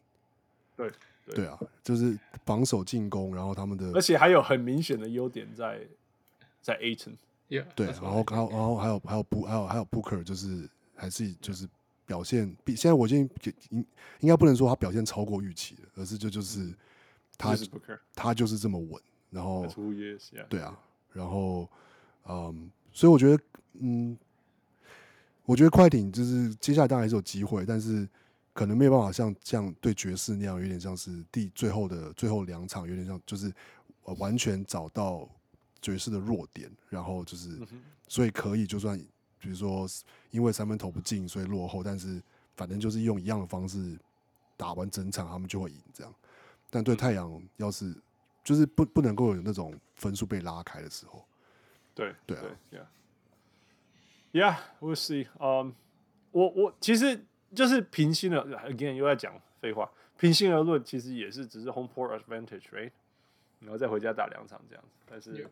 对。对。啊，就是防守进攻，然后他们的，而且还有很明显的优点在在 Ayton，yeah, 对，然后然后然后还有还有布还有还有 Booker，就是还是就是表现比现在我已经应应该不能说他表现超过预期了，而是就就是他他就是这么稳，然后.对啊，然后嗯，所以我觉得嗯，我觉得快艇就是接下来当然还是有机会，但是。可能没有办法像像对爵士那样，有点像是第最后的最后两场，有点像就是完全找到爵士的弱点，然后就是所以可以就算比如说因为三分投不进，所以落后，但是反正就是用一样的方式打完整场，他们就会赢这样。但对太阳，要是就是不不能够有那种分数被拉开的时候，对对啊，Yeah，Yeah，we'll see。嗯，我我其实。就是平心的，again 又在讲废话。平心而论，其实也是只是 home court advantage，right？然后再回家打两场这样子。但是，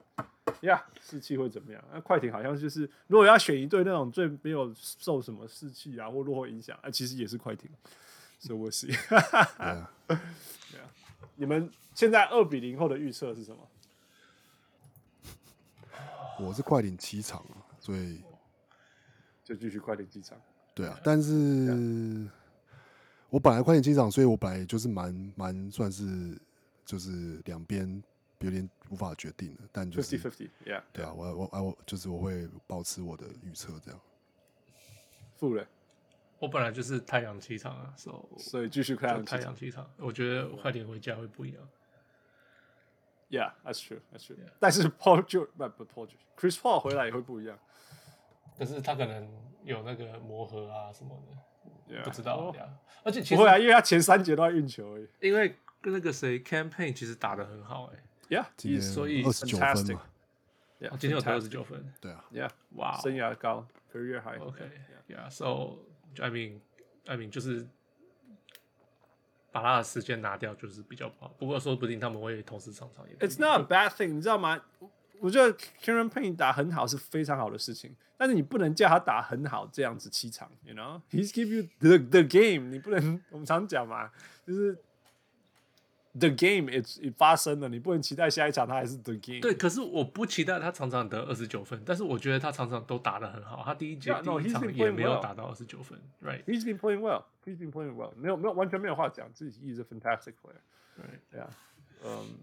呀，士气会怎么样？那快艇好像就是，如果要选一队那种最没有受什么士气啊或落后影响，啊，其实也是快艇。所以我是，你们现在二比零后的预测是什么？我是快艇七场，所以就继续快艇七场。对啊，但是我本来快艇七场，所以我本来就是蛮蛮算是就是两边有点无法决定的，但就是 fifty fifty，yeah，对啊，我我我就是我会保持我的预测这样。负了，我本来就是太阳气场啊，所以所以继续看太阳气场，我觉得快点回家会不一样。Yeah，that's true，that's true。但是 Paul George 不不 Paul George，Chris Paul 回来也会不一样。可是他可能有那个磨合啊什么的，yeah, 不知道。Oh, 而且其实不会啊，因为他前三节都在运球而已。因为跟那个谁 Cam Payne 其实打的很好哎、欸。Yeah，所以二十九分嘛。Yeah, 今天有投二十九分。对啊。Yeah，哇、生涯高，career high。艾明，艾明就是把他的时间拿掉，就是比较不好。不过说不定他们会同时上场也。It's not a bad thing，你知道吗？我觉得 Karen Payne 打很好是非常好的事情，但是你不能叫他打很好这样子七场，You know? He's give you the the game，你不能。我们常讲嘛，就是。The game it it 发生了，你不能期待下一场他还是 the game。对，可是我不期待他常常得二十九分，但是我觉得他常常都打的很好，他第一节、yeah, no, 第一场也没有打到二十九分，right？He's been playing well，he's been playing well，没有没有完全没有话讲，自己 is a fantastic player，right？对啊，嗯。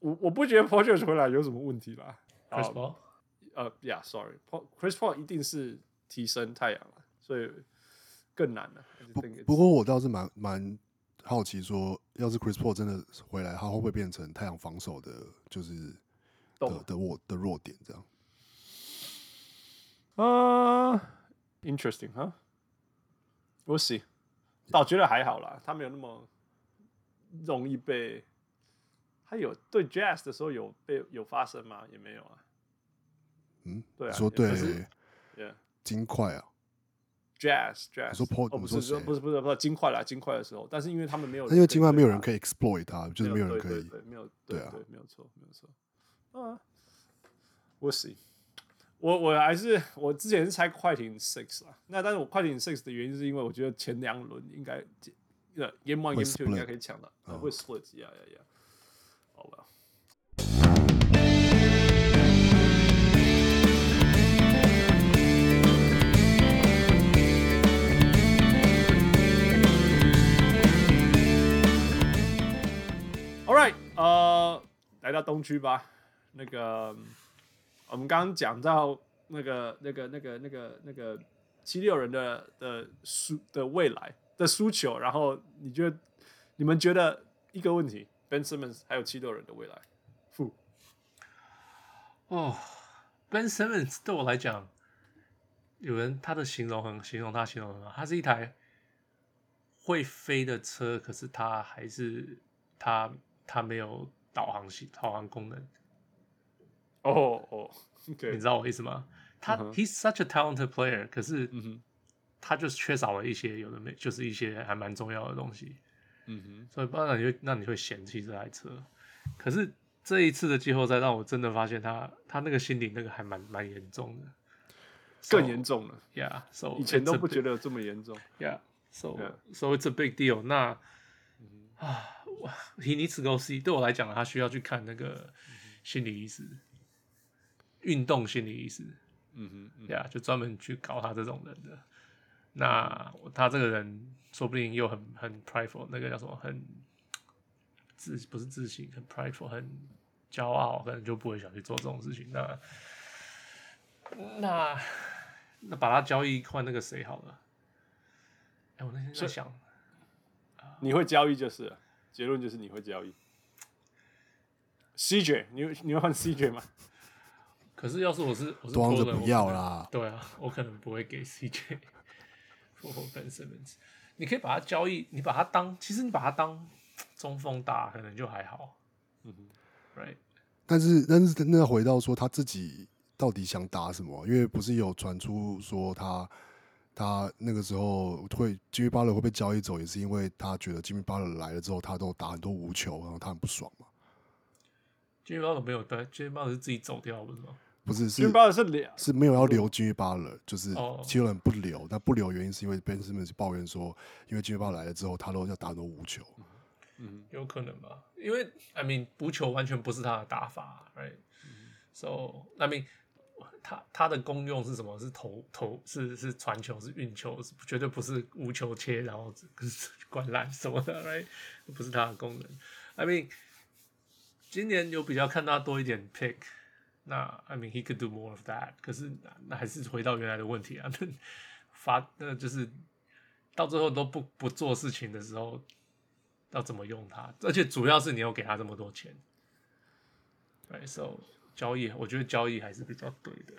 我我不觉得 Paul George 回来有什么问题啦。Chris Paul，呃，Yeah，Sorry，Chris Paul 一定是提升太阳了，所以更难了。不不过我倒是蛮蛮好奇，说要是 Chris Paul 真的回来，他会不会变成太阳防守的，就是的的弱的弱点这样？啊、uh,，Interesting 哈、huh?，We'll see。倒觉得还好啦，他没有那么容易被。他有对 Jazz 的时候有被有发生吗？也没有啊。嗯，对啊，说对，对，金块啊，Jazz Jazz。说 Paul，哦，不是说不是不是不是金块啦，金块的时候，但是因为他们没有，因为金块没有人可以 exploit 他，就是没有人可以，对没有对啊，没有错，没有错。啊，我 see，我我还是我之前是猜快艇 six 啊，那但是我快艇 six 的原因是因为我觉得前两轮应该呃 game one game two 应该可以抢到，会 split 呀呀呀。好吧。All right，呃，来到东区吧。那个，我们刚刚讲到那个、那个、那个、那个、那个七六人的的输的未来的输球，然后你觉得你们觉得一个问题？Ben Simmons 还有七六人的未来，负哦。Ben Simmons 对我来讲，有人他的形容很形容他形容很好，他是一台会飞的车，可是他还是他他没有导航系导航功能。哦哦你知道我意思吗？他、uh huh. He's such a talented player，可是他就是缺少了一些有的没，就是一些还蛮重要的东西。嗯哼，所以不然你会，那你会嫌弃这台车。可是这一次的季后赛让我真的发现他，他那个心理那个还蛮蛮严重的，更严重了。Yeah，so 以前都不觉得有这么严重。Yeah，so Yeah. so it's a big deal 那。那啊，he needs to go see。对我来讲，他需要去看那个心理医师，运动心理医师。嗯哼，呀，yeah, 就专门去搞他这种人的。那他这个人说不定又很很 prideful，那个叫什么？很自不是自信，很 prideful，很骄傲，可能就不会想去做这种事情。那那那把他交易换那个谁好了？哎、欸，我那天在想，你会交易就是了，结论就是你会交易。CJ，你你会换 CJ 吗？可是要是我是我是装着不要啦，对啊，我可能不会给 CJ。For Ben Simmons，你可以把它交易，你把它当，其实你把它当中锋打，可能就还好。嗯哼，Right。但是但是那回到说他自己到底想打什么？因为不是有传出说他他那个时候会 Jimmy Butler 会被交易走，也是因为他觉得 Jimmy Butler 来了之后，他都打很多无球，然后他很不爽嘛。Jimmy Butler 没有对，Jimmy Butler 是自己走掉，不是吗？不是，是是是没有要留 Jimmy Butler，就是哦七六人不留。那不留原因是因为 Ben Simmons 抱怨说，因为 Jimmy Butler 来了之后，他都要打很多无球。嗯，有可能吧？因为 I mean 无球完全不是他的打法，right？So I mean 他他的功用是什么？是投投是是传球是运球，是绝对不是无球切然后灌篮什么的，right？不是他的功能。I mean 今年有比较看他多一点 pick。那 I mean he could do more of that，可是那还是回到原来的问题啊，那发那就是到最后都不不做事情的时候，要怎么用它？而且主要是你有给他这么多钱，right？So 交易，我觉得交易还是比较对的。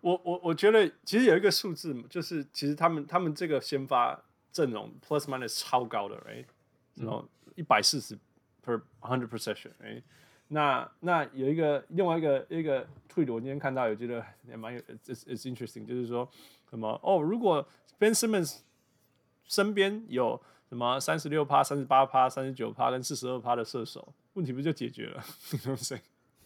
我我我觉得其实有一个数字，就是其实他们他们这个先发阵容 plus minus 超高的，right？然后一百四十 per hundred per session，right？那那有一个另外一个一个推的，我今天看到有觉得也蛮有，it's it's interesting，就是说什么哦，如果 Ben Simmons 身边有什么三十六趴、三十八趴、三十九趴跟四十二趴的射手，问题不就解决了？对不对？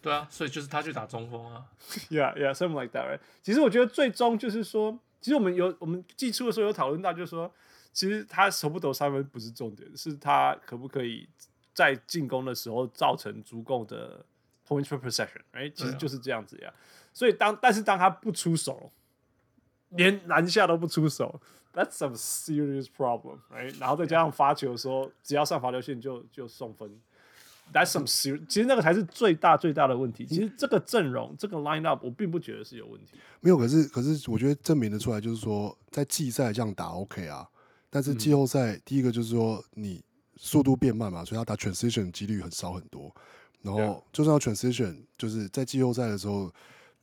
对啊，所以就是他去打中锋啊。Yeah, yeah, something like that, right? 其实我觉得最终就是说，其实我们有我们季初的时候有讨论到，就是说，其实他投不投三分不是重点，是他可不可以。在进攻的时候造成足够的 points per possession，哎，其实就是这样子呀。所以当但是当他不出手，连篮下都不出手，that's some serious problem，right？然后再加上罚球的时候，只要上罚球线就就送分，that's some serious。其实那个才是最大最大的问题。其实这个阵容这个 line up 我并不觉得是有问题。没有，可是可是我觉得证明得出来，就是说在季赛这样打 OK 啊，但是季后赛第一个就是说你。速度变慢嘛，所以他打 transition 几率很少很多。然后就算要 transition，就是在季后赛的时候，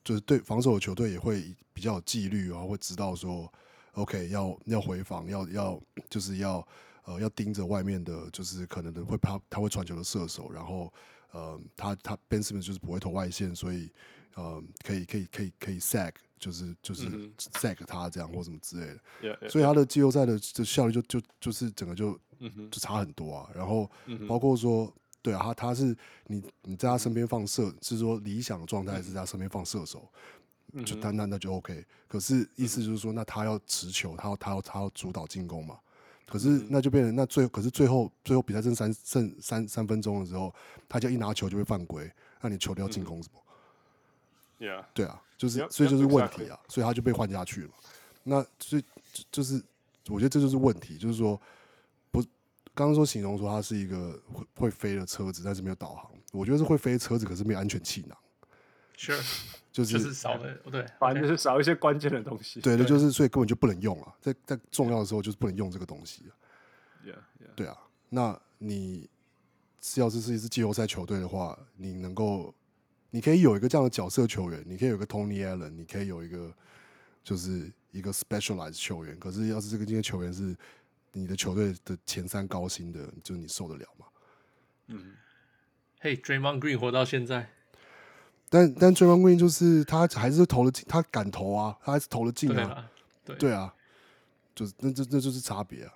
就是对防守的球队也会比较有纪律，然后会知道说，OK 要要回防，要要就是要呃要盯着外面的，就是可能的会怕他会传球的射手，然后呃他他 Ben Simmons 就是不会投外线，所以呃可以可以可以可以 sack 就是就是 sack 他这样或什么之类的。Yeah, yeah. 所以他的季后赛的的效率就就就是整个就。嗯，就差很多啊。然后包括说，对啊，他他是你你在他身边放射，是说理想的状态是在他身边放射手，就单单那就 OK。可是意思就是说，那他要持球，他要他要他要主导进攻嘛。可是那就变成那最可是最后最后比赛剩三剩三三分钟的时候，他就一拿球就会犯规，那你球都要进攻什么？Yeah，对啊，就是所以就是问题啊，所以他就被换下去了。那所以就是我觉得这就是问题，就是说不。刚刚说形容说他是一个会会飞的车子，但是没有导航。我觉得是会飞的车子，可是没有安全气囊。是，就是就是少了，对，反正就是少一些关键的东西。对那，就是所以根本就不能用啊，在在重要的时候就是不能用这个东西啊。Yeah, yeah. 对啊，那你要是是一支季后赛球队的话，你能够，你可以有一个这样的角色球员，你可以有一个 Tony Allen，你可以有一个就是一个 specialized 球员。可是要是这个今天球员是。你的球队的前三高薪的，就是你受得了吗？嗯，嘿，Draymond Green 活到现在，但但 Draymond Green 就是他还是投了进，他敢投啊，他还是投了进啊，对啊，对对啊，就是那这那就是差别啊。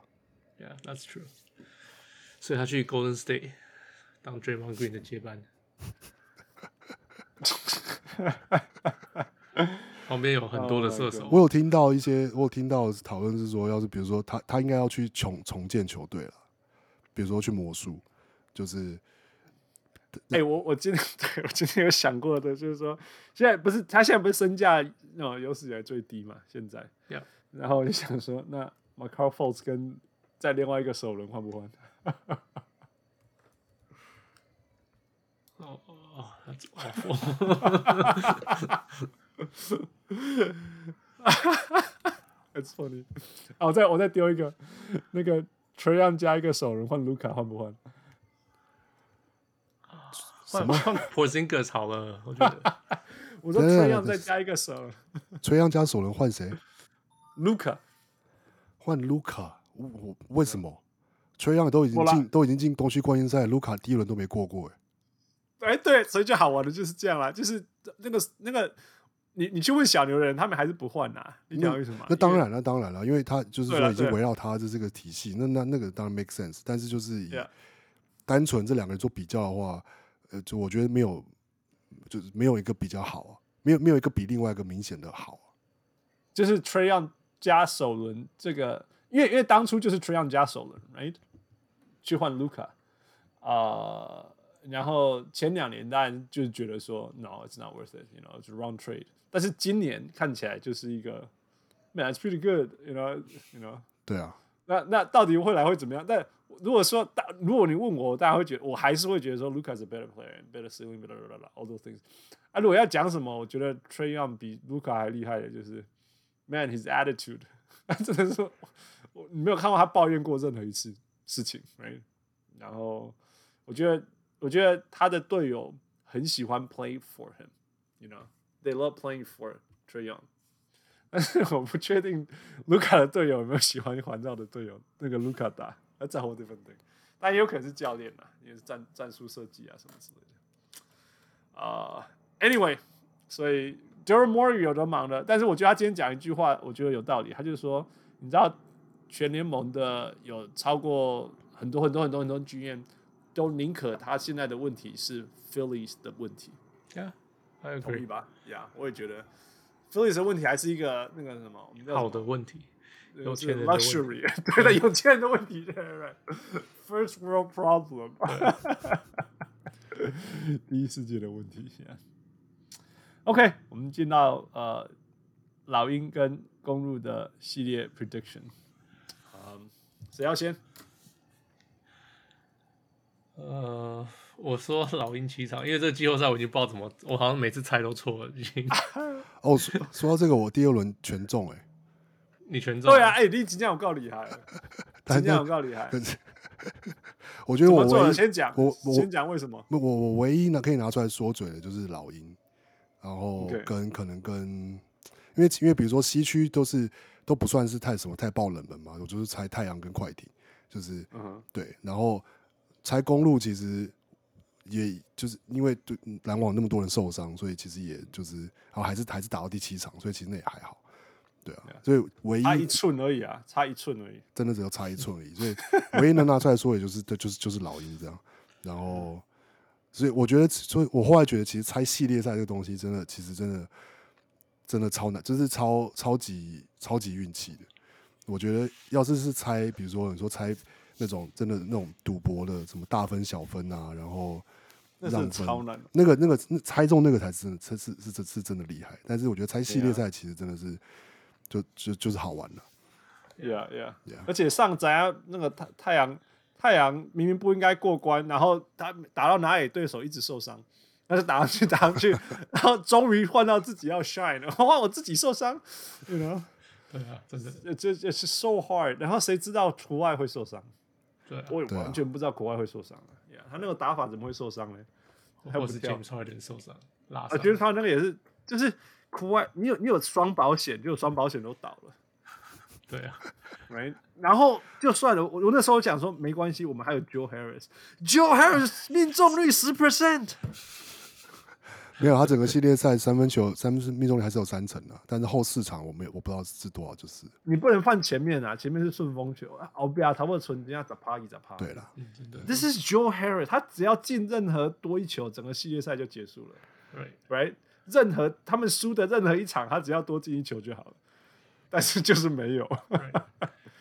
，Yeah, that's true。所以他去 Golden State 当 Draymond Green 的接班。旁边有很多的射手 Oh 我有听到一些，我有听到讨论是说，要是比如说他他应该要去重重建球队了，比如说去魔术，就是哎、我我今天 对我今天有想过的，就是说，现在不是他现在不是身价哦有史以来最低嘛？现在 Yeah 然后我就想说，那 Markelle Fultz 跟在另外一个首轮换不换？哦哦，That's awful。It's funny。啊，我再我再丢一个，那个 Trae Young 加一个首轮换卢卡换不换？换换 Porzingis 好了，我觉得 我说等等 Trae 等 Young 再加一个首崔杨加首轮换谁？卢卡。换卢卡？我我为什么？崔杨都已经进都已经进东区冠军赛，卢卡第一轮都没过过哎。哎，对，所以就好玩的就是这样啦，就是那个那个，你你去问小牛的人，他们还是不换呐。你讲为什么？那当然，那当然了，因为他就是说已经对围绕他的这个体系，那那那个当然 make sense。但是就是以单纯这两个人做比较的话，呃，就我觉得没有，就是没有一个比较好啊，没有没有一个比另外一个明显的好啊。就是 Trae Young 加首轮这个，因为因为当初就是 Trae Young 加首轮，right？去换卢卡，啊，然后前两年当然就是觉得说，no，it's not worth it，you know，it's a wrong trade。但是今年看起来就是一个，man，it's pretty good，you know，you know。对啊，那那到底未来会怎么样？但如果说大，如果你问我，大家会觉得，我还是会觉得说，Luka is better player，better ceiling，better all those things。啊，如果要讲什么，我觉得 Trae Young 比 Luka 还厉害的就是，man，his attitude，真的是，我你没有看过他抱怨过任何一次事情，right？然后我觉得，我觉得他的队友很喜欢 play for him，you know，they love playing for Trae Young。但 是我不确定卢卡的队友有没有喜欢环绕的队友那个卢卡打，那在乎这份队，但也有可能是教练啊，也是战战术设计啊什么之类的。啊、uh,，anyway，所以 Daryl Morey 有的忙的，但是我觉得他今天讲一句话，我觉得有道理。他就是说，你知道全联盟的有超过很多很多很多很多剧院都宁可他现在的问题是 Phillies 的问题，，Yeah，I 同意。吧？呀、yeah,，我也觉得 Phillies 的问题还是一个那个什么，我们叫什么好的问题，有是钱人的问题 luxury，对的，有钱人的问题，对对对，first world problem，第一世界的问题。Yeah. OK，我们进到呃老鹰跟公路的系列 prediction，嗯，谁要先？呃，我说老鹰七场，因为这个季后赛我已经不知道怎么，我好像每次猜都错了，已经。哦，说说到这个，我第二轮全中哎、你全中？对啊，哎、欸，你今天有够厉害 今天有够厉害。可是我觉得我先讲，我我先讲为什么？我我唯一呢可以拿出来说嘴的就是老鹰，然后跟可能跟，因为因为比如说西区都是都不算是太什么太爆冷门嘛，我就是猜太阳跟快艇，就是对，然后猜公路其实也就是因为对篮网那么多人受伤，所以其实也就是然后还是还是打到第七场，所以其实那也还好，对啊，所以唯一差一寸而已啊，差一寸而已。真的只有差一寸而已，所以唯一能拿出来说，也就是对，就是就是老鹰这样。然后，所以我觉得，所以我后来觉得，其实猜系列赛这个东西，真的，其实真的，真的超难，就是超超级超级运气的。我觉得，要是是猜，比如说你说猜那种真的那种赌博的，什么大分小分啊，然后那让分，是超难。那个那个那猜中那个才是真的，是是是是是真的厉害。但是我觉得猜系列赛其实真的是就就就是好玩了。Yeah, yeah, Yeah. 而且上宅啊，那个太太阳太阳明明不应该过关，然后他打到哪里对手一直受伤，但是打上去打上去，然后终于换到自己要 shine 了，哇，我自己受伤，you know，对啊，真的，这这是 so hard，然后谁知道除外会受伤？对啊。我也完全不知道国外会受伤啊，yeah, 他那个打法怎么会受伤呢？或是跳 James Harden 受伤拉伤。我，觉得他那个也是，就是国外你有你有双保险，结果双保险都倒了。对啊，right？然后就算了，我我那时候讲说没关系，我们还有 Joe Harris，Joe Harris 命中率十 percent，没有，他整个系列赛三分球三分命中率还是有三成的，但是后四场我没有，我不知道是多少，就是你不能放前面啊，前面是顺风球啊，后边差不多存人家咋趴一咋趴。对了，对这是 Joe Harris，他只要进任何多一球，整个系列赛就结束了。对，right，任何他们输的任何一场，他只要多进一球就好了。但是就是没有。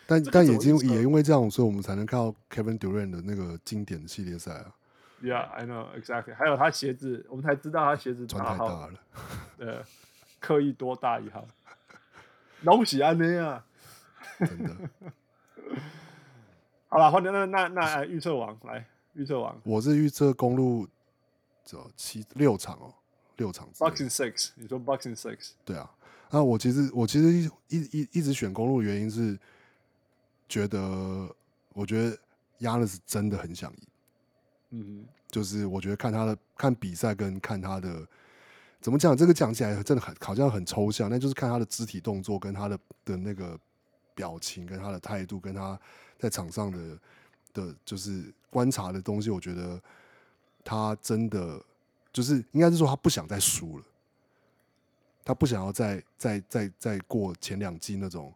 但但也因也因为这样，所以我们才能看到 Kevin Durant 的那个经典的系列赛啊。Yeah, I know exactly。还有他鞋子，我们才知道他鞋子穿太大了，呃，刻意多大一号，恭喜安内啊，真的。好了，换那那那预测王来预测王，我是预测公路走七六场哦，六场。Boxing six，你说 Boxing six？对啊，那我其实我其实一一一一直选公路的原因是，觉得我觉得 Giannis 真的很想赢。嗯，就是我觉得看他的看比赛跟看他的怎么讲，这个讲起来真的很好像很抽象，那就是看他的肢体动作跟他的的那个表情跟他的态度跟他在场上的的，就是观察的东西，我觉得他真的就是应该是说他不想再输了，他不想要再再再再过前两季那种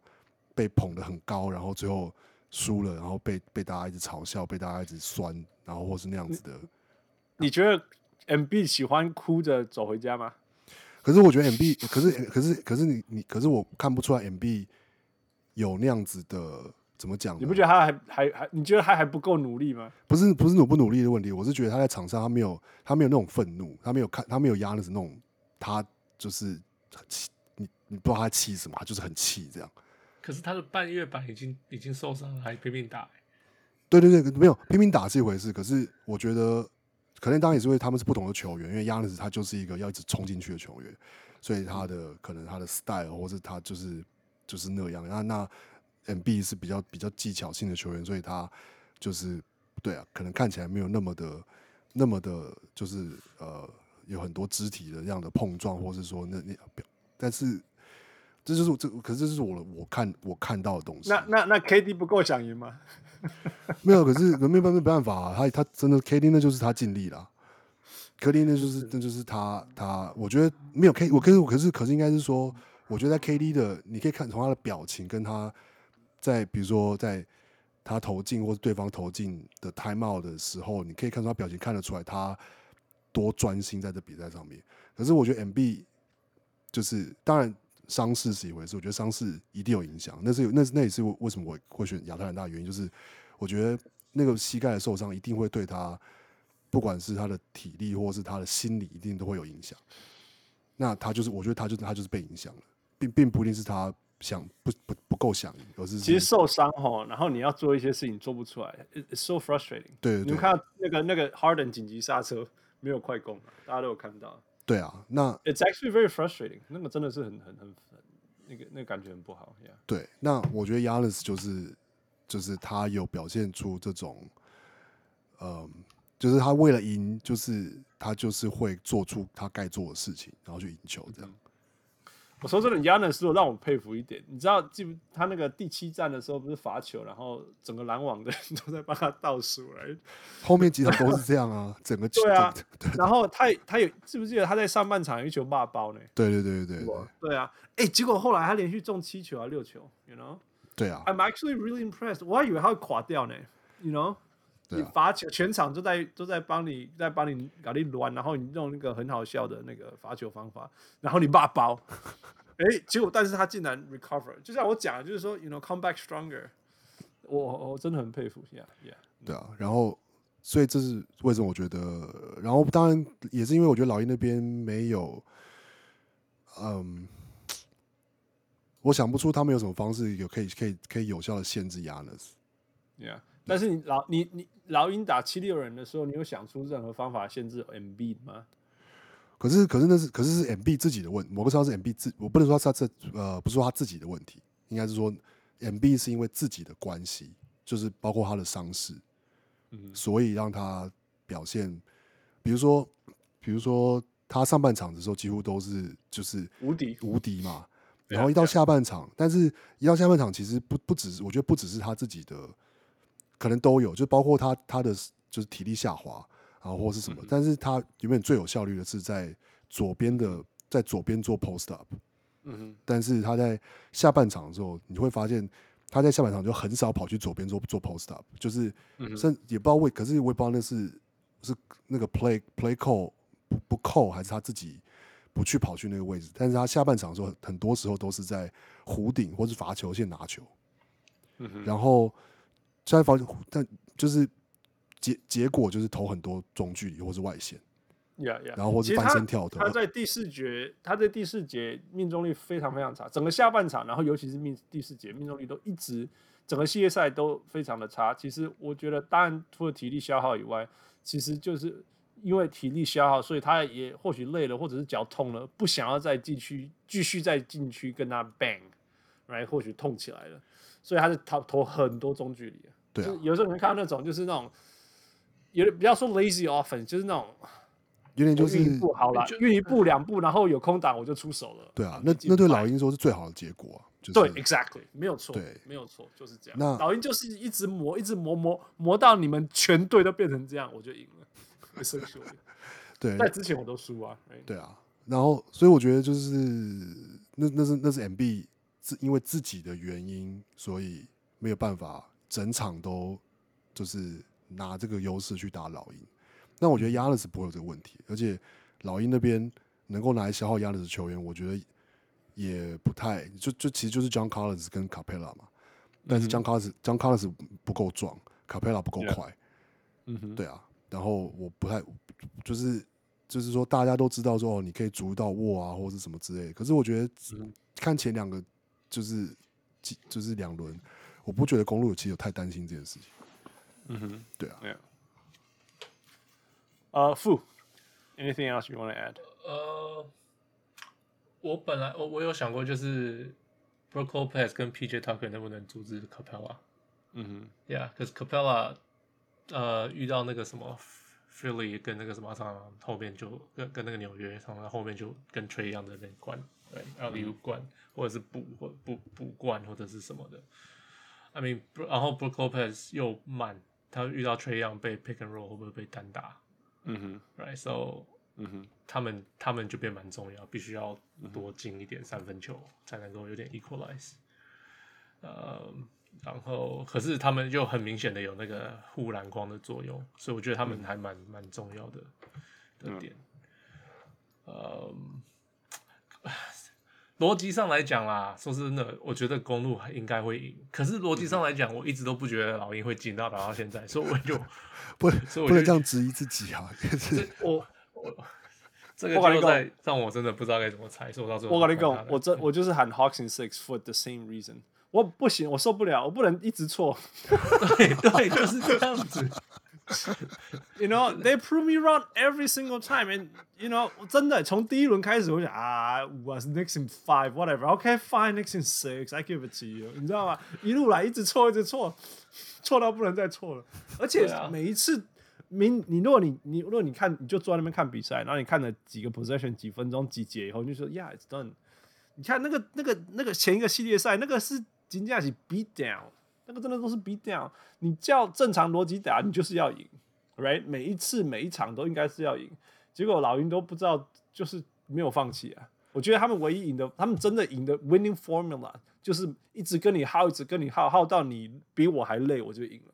被捧得很高，然后最后输了，然后被被大家一直嘲笑，被大家一直酸。然后或是那样子的，你觉得 MB 喜欢哭着走回家吗？可是我觉得 MB，可是可是可是你你，可是我看不出来 MB 有那样子的，怎么讲？你不觉得他还还还？你觉得他还不够努力吗？不是不是努不努力的问题，我是觉得他在场上他没有他没有那种愤怒，他没有看他没有压那种那种，他就是很气，你你不知道他气什么，他就是很气这样。可是他的半月板已经已经受伤了，还拼命打。对对对，没有拼命打是一回事，可是我觉得可能当然也是因为他们是不同的球员，因为亚尼斯他就是一个要一直冲进去的球员，所以他的可能他的 style 或是他就是就是那样。那那 MB 是比较比较技巧性的球员，所以他就是对啊，可能看起来没有那么的那么的，就是呃有很多肢体的这样的碰撞，或是说那那，但是这就是这，可是这是我我看我看到的东西。那那那 KD 不够想赢吗？没有，可是没办没办法啊，他他真的 KD 那就是他尽力了，KD 那就是那就是他他，我觉得没有 K 我可是可是可是应该是说，我觉得在 KD 的你可以看从他的表情跟他在比如说在他投进或是对方投进的 time out 的时候，你可以看出他表情看得出来他多专心在这比赛上面。可是我觉得 MB 就是当然。伤势是一回事，我觉得伤势一定有影响。那是那那也是为什么我会选亚特兰大的原因，就是我觉得那个膝盖的受伤一定会对他，不管是他的体力或是他的心理，一定都会有影响。那他就是，我觉得他就是他就是被影响了，并并不一定是他想不不不够想赢，而是其实受伤哈，然后你要做一些事情做不出来，it's so frustrating。对，对，对，你们看到那个那个 Harden 紧急刹车没有快攻，大家都有看到。对啊，那 It's actually very frustrating。那个真的是很很很那个那个感觉很不好。Yeah. 对，那我觉得 Giannis 就是就是他有表现出这种，嗯，就是他为了赢，就是他就是会做出他该做的事情，然后去赢球这样。嗯我说真的，Giannis 如果让我佩服一点，你知道，记不他那个第七战的时候不是罚球，然后整个篮网的人 都在帮他倒数来，后面几场都是这样啊，整个对啊，然后他他有记不记得他在上半场有一球骂包呢？对对对对对，对啊，哎，结果后来他连续中七球啊六球，you know？对啊，I'm actually really impressed，我还以为他会垮掉呢，you know？你罚球，全场都在都在帮你，在帮你搞你乱，然后你用那个很好笑的那个罚球方法，然后你骂包，哎、欸，结果但是他竟然 recover，就像我讲的，就是说，you know，come back stronger，我我真的很佩服，yeah yeah，对啊，然后所以这是为什么我觉得，然后当然也是因为我觉得老鹰那边没有，嗯，我想不出他们有什么方式有可以可以可以有效的限制 Giannis，yeah。但是你老你你老鹰打七六人的时候，你有想出任何方法限制 MB 吗？可是可是那是可是是 MB 自己的问题，我不知道是 MB 自，我不能说他这呃不是说他自己的问题，应该是说 MB 是因为自己的关系，就是包括他的伤势，嗯，所以让他表现，比如说比如说他上半场的时候几乎都是就是无敌无敌嘛，然后一到下半场，但是一到下半场其实不不只是我觉得不只是他自己的。可能都有，就包括他他的就是体力下滑啊，或是什么。但是他原本最有效率的是在左边的在左边做 post up，嗯哼，但是他在下半场的时候，你会发现他在下半场就很少跑去左边做做 post up，就是甚也不知道为，可是我也不知道那是是那个 play play call 不不扣还是他自己不去跑去那个位置，但是他下半场的时候很多时候都是在弧顶或是罚球线拿球，嗯哼，然后在罚球但就是结结果就是投很多中距离或是外线。Yeah, yeah. 然后或者翻身跳投，他在第四节，他在第四节命中率非常非常差，整个下半场，然后尤其是命第四节命中率都一直，整个系列赛都非常的差。其实我觉得，当然除了体力消耗以外，其实就是因为体力消耗，所以他也或许累了，或者是脚痛了，不想要再禁区继续在禁区跟他 bang，来或许痛起来了，所以他是投投很多中距离。对、啊，有时候你会看到那种就是那种有点不要说 lazy offense，就是那种。有点就是运一步好了，运一步两步，然后有空档我就出手了。对啊，那那对老鹰说是最好的结果啊。就是、对，exactly，没有错，对，没有错，就是这样。那老鹰就是一直磨，一直磨磨磨到你们全队都变成这样，我就赢了。对，在之前我都输啊。对啊，然后所以我觉得就是那那是那是 MB 是因为自己的原因，所以没有办法整场都就是拿这个优势去打老鹰。那我觉得亚历斯不会有这个问题，而且老鹰那边能够拿来消耗亚历斯球员，我觉得也不太就就其实就是 John Collins 跟 Capela 嘛，但是 John Collins John Collins 不够壮，Capela 不够快，嗯哼，对啊，然后我不太就是就是说大家都知道说哦，你可以逐到握啊或者什么之类的，可是我觉得看前两个就是就是两轮，我不觉得公路其实有太担心这件事情，嗯哼，对啊。呃，傅，anything else you want to add？呃，我本来我我有想过，就是 Brook Lopez 跟 PJ Tucker 能不能阻止 Capella？嗯哼，Yeah，可是 Capella 呃遇到那个什么 Philly 跟那个什么上后面就跟跟那个纽约然后面就跟 Trey 一样的人灌，对，然后礼物灌或者是补或补补灌或者是什么的。I mean，然后 Brook Lopez 又慢，他遇到 Trey 一样被 pick and roll 会不会被单打？嗯哼，right，so，嗯哼，他们他们就变蛮重要，必须要多进一点三分球，才能够有点 equalize。呃，然后可是他们又很明显的有那个护篮框的作用，所以我觉得他们还蛮蛮重要的的点。呃，逻辑上来讲啦，说真的，我觉得公路应该会赢。可是逻辑上来讲，我一直都不觉得老鹰会进到打到现在，所以我就。不，所以不能这样质疑自己啊！就是 我我这个就在让我真的不知道该怎么猜。说到最后，我跟你讲，我这我就是喊 Hawks in six for the same reason。我不行，我受不了，我不能一直错。对对，就是这样子。You know, they prove me wrong every single time. And you know，真的从第一轮开始，我想啊，was Knicks in five, whatever. Okay, fine, Knicks in six. I give it to you. 你知道吗？一路来一直错，一直错。错到不能再错了，而且每一次明你如果你你如果你看你就坐在那边看比赛，然后你看了几个 possession 几分钟几节以后，你就说 Yeah it's done。你看那个那个那个前一个系列赛那个是真的是 beat down，那个真的都是 beat down。你叫正常逻辑打，你就是要赢，right？每一次每一场都应该是要赢，结果老鹰都不知道，就是没有放弃啊。我觉得他们唯一赢的，他们真的赢的 winning formula。就是一直跟你耗，一直跟你耗，耗到你比我还累，我就赢了。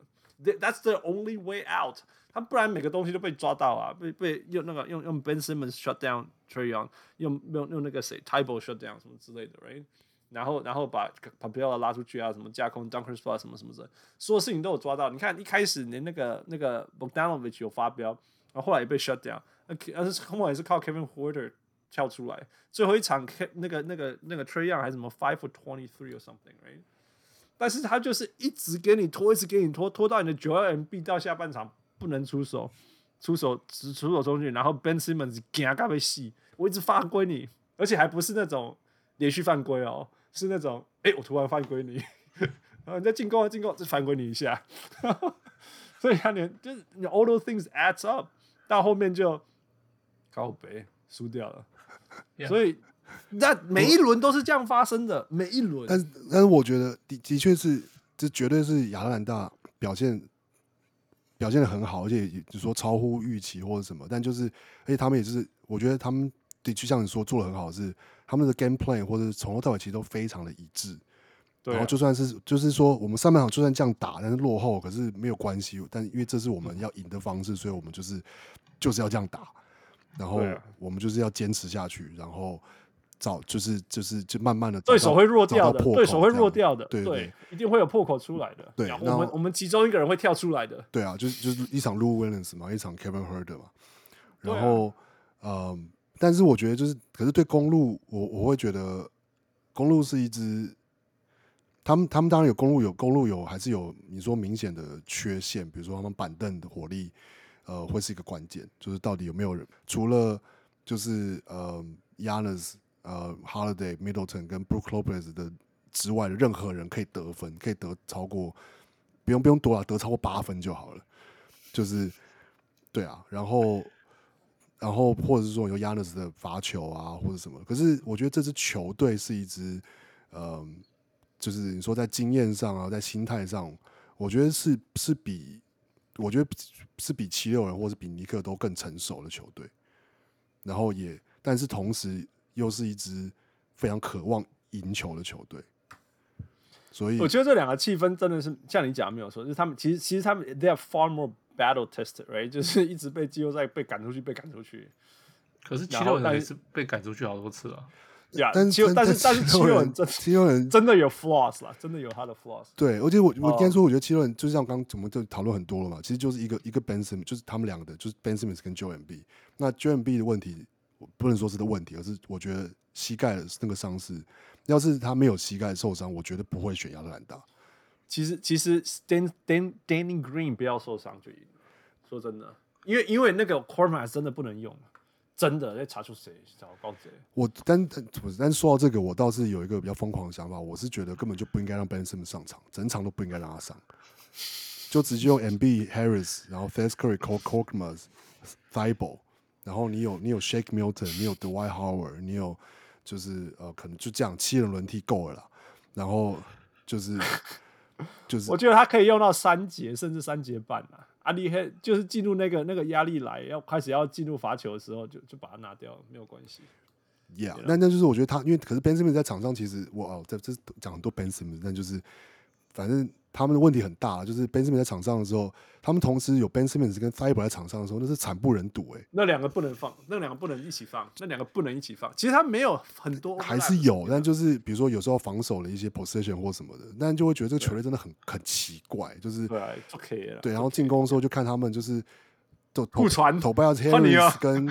That's the only way out。他不然每个东西都被抓到啊，被被用那个用用 Ben Simmons shut down Trae Young，用用用那个谁 Thybulle shut down 什么之类的，right？然后然后把把 Capela 拉出去啊，什么架空 Dunker spot 什么什么的，所有事情都有抓到。你看一开始连那个那个 Bogdanovic 有发飙，然后后来也被 shut down，而是后来也是靠 Kevin Huerter。跳出来，最后一场，K 那个那个那个 Trae Young 还是什么 five for twenty three or something，right？但是他就是一直给你拖，一直给你拖，拖到你的九二 MB 到下半场不能出手，出手只出手中距，然后 Ben Simmons 惊到被戏，我一直犯规你，而且还不是那种连续犯规哦，是那种哎、欸、我突然犯规你，然后你在进攻啊进攻再犯规你一下，所以他连就是你 all those things adds up，到后面就靠北输掉了。Yeah. 所以，那每一轮都是这样发生的，每一轮。但是，但是我觉得的的确是，这绝对是亚特兰大表现表现的很好，而且也就说超乎预期或者什么。但就是，而且他们也是，我觉得他们的确像你说做的很好是，是他们的 game plan 或者从头到尾其实都非常的一致。对啊、然后就算是就是说，我们上半场就算这样打，但是落后，可是没有关系。但因为这是我们要赢的方式，所以我们就是就是要这样打。然后我们就是要坚持下去，然后找就是就是就慢慢的对手会弱掉的，对手会弱掉的，对对，对，一定会有破口出来的。对，我们我们其中一个人会跳出来的。对啊，就是就是一场 Lou Williams 嘛，一场 Kevin Huerter 嘛。然后，嗯、啊呃，但是我觉得就是，可是对公路，我我会觉得公路是一支。他们他们当然有公路有公路有还是有你说明显的缺陷，比如说他们板凳的火力，呃，会是一个关键，就是到底有没有人除了就是呃，Yannis 呃 Holiday Middleton 跟 Brook Lopez 的之外的任何人可以得分，可以得超过不用不用多了，得超过八分就好了，就是对啊，然后然后或者是说有亚历克斯的罚球啊或者什么，可是我觉得这支球队是一支呃。就是你说在经验上啊，在心态上，我觉得是是比，我觉得是比七六人或是比尼克都更成熟的球队。然后也，但是同时又是一支非常渴望赢球的球队。所以我觉得这两个气氛真的是像你讲的没有错，就是他们其实其实他们 they are far more battle tested，right？就是一直被季后赛被赶出去，被赶出去。可是七六人也是被赶出去好多次了。Yeah, 但是但是但是七六人真七六人真的有 flaws 啦，真的有他的 flaws。对，而且我我今天说，我觉得七六人就像刚我们就讨论很多了嘛，其实就是一个一个 Ben Simmons，就是他们两个的，就是 Ben Simmons 跟 Joel Embiid。那 Joel Embiid 的问题，我不能说是的问题，而是我觉得膝盖的那个伤势，要是他没有膝盖受伤，我觉得不会选亚特兰大。其实其实 Dan Dan Danny Green 不要受伤就赢了，说真的，因为因为那个 cormor 真的不能用。真的在查出谁找告谁？我但但但说到这个，我倒是有一个比较疯狂的想法，我是觉得根本就不应该让 Ben Simmons 上场，整场都不应该让他上，就直接用 Embiid Harris，然后 Seth Curry、Korkmaz、Thybulle，然后你有你有 Shake Milton，你有 Dwight Howard，你有就是呃可能就这样七人轮替够了啦，然后就是就是我觉得他可以用到三节甚至三节半啊。阿里黑就是进入那个那个压力来要开始要进入罚球的时候，就就把它拿掉，没有关系。Yeah，那那就是我觉得他，因为可是 Ben Simmons 在场上其实我哦，这这讲很多 Ben Simmons，但就是反正。他们的问题很大，就是 Ben Simmons 在场上的时候，他们同时有 Ben Simmons 跟 Thybulle 在场上的时候，那是惨不忍睹哎、欸。那两个不能放，那两个不能一起放，那两个不能一起放。其实他没有很多，还是有，但就是比如说有时候防守的一些 position 或什么的，但就会觉得这个球队真的很很奇怪，就是对，OK 了。对，然后进攻的时候就看他们就是都互传，Tobias Harris 跟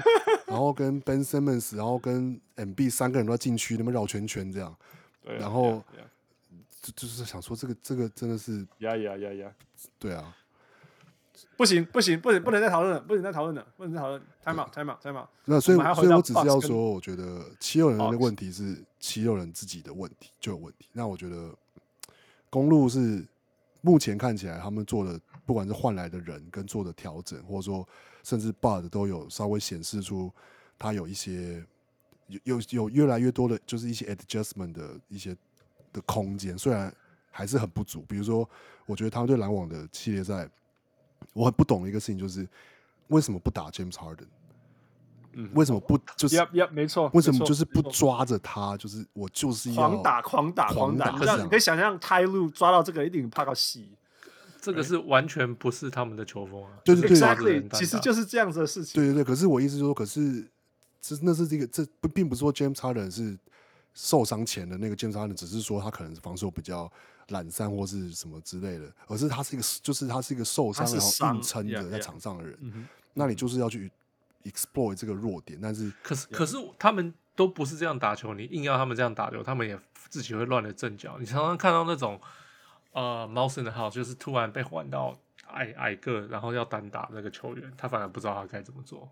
然后跟 Ben Simmons，然后跟 Embiid 三个人都在禁区那么绕圈圈这样，然后。就就是想说，这个这个真的是呀呀呀呀，对啊，不行不行不行，不能再讨论了，不能再讨论了，不能再讨论。Time out time out。那所以所以我只是要说，我觉得七六人的问题是七六人自己的问题就有问题。那我觉得公路是目前看起来他们做的，不管是换来的人跟做的调整，或者说甚至 Bud 都有稍微显示出他有一些有有有越来越多的，就是一些 adjustment 的一些。的空间虽然还是很不足，比如说，我觉得他们对篮网的系列赛，我很不懂的一个事情就是，为什么不打 James Harden？嗯，为什么不就是？Yep, yep, 没错。为什么就是不抓着他？就是我就是要狂打狂打狂打，你知道？你可以想象，泰路抓到这个一定怕到死。这个是完全不是他们的球风啊！对对对，Exactly，其实就是这样子的事情。对对对，可是我意思就是说，可是这那是这个这不并不是说 James Harden 是。受伤前的那个健伤，只是说他可能防守比较懒散或是什么之类的，而是他是一个，就是他是一个受伤然后硬撑的在场上的人。Yeah, yeah. 那你就是要去 exploit 这个弱点，但是可是可是他们都不是这样打球，你硬要他们这样打球，他们也自己会乱了阵脚。你常常看到那种呃 mouse in the house，就是突然被换到矮矮个，然后要单打那个球员，他反而不知道他该怎么做。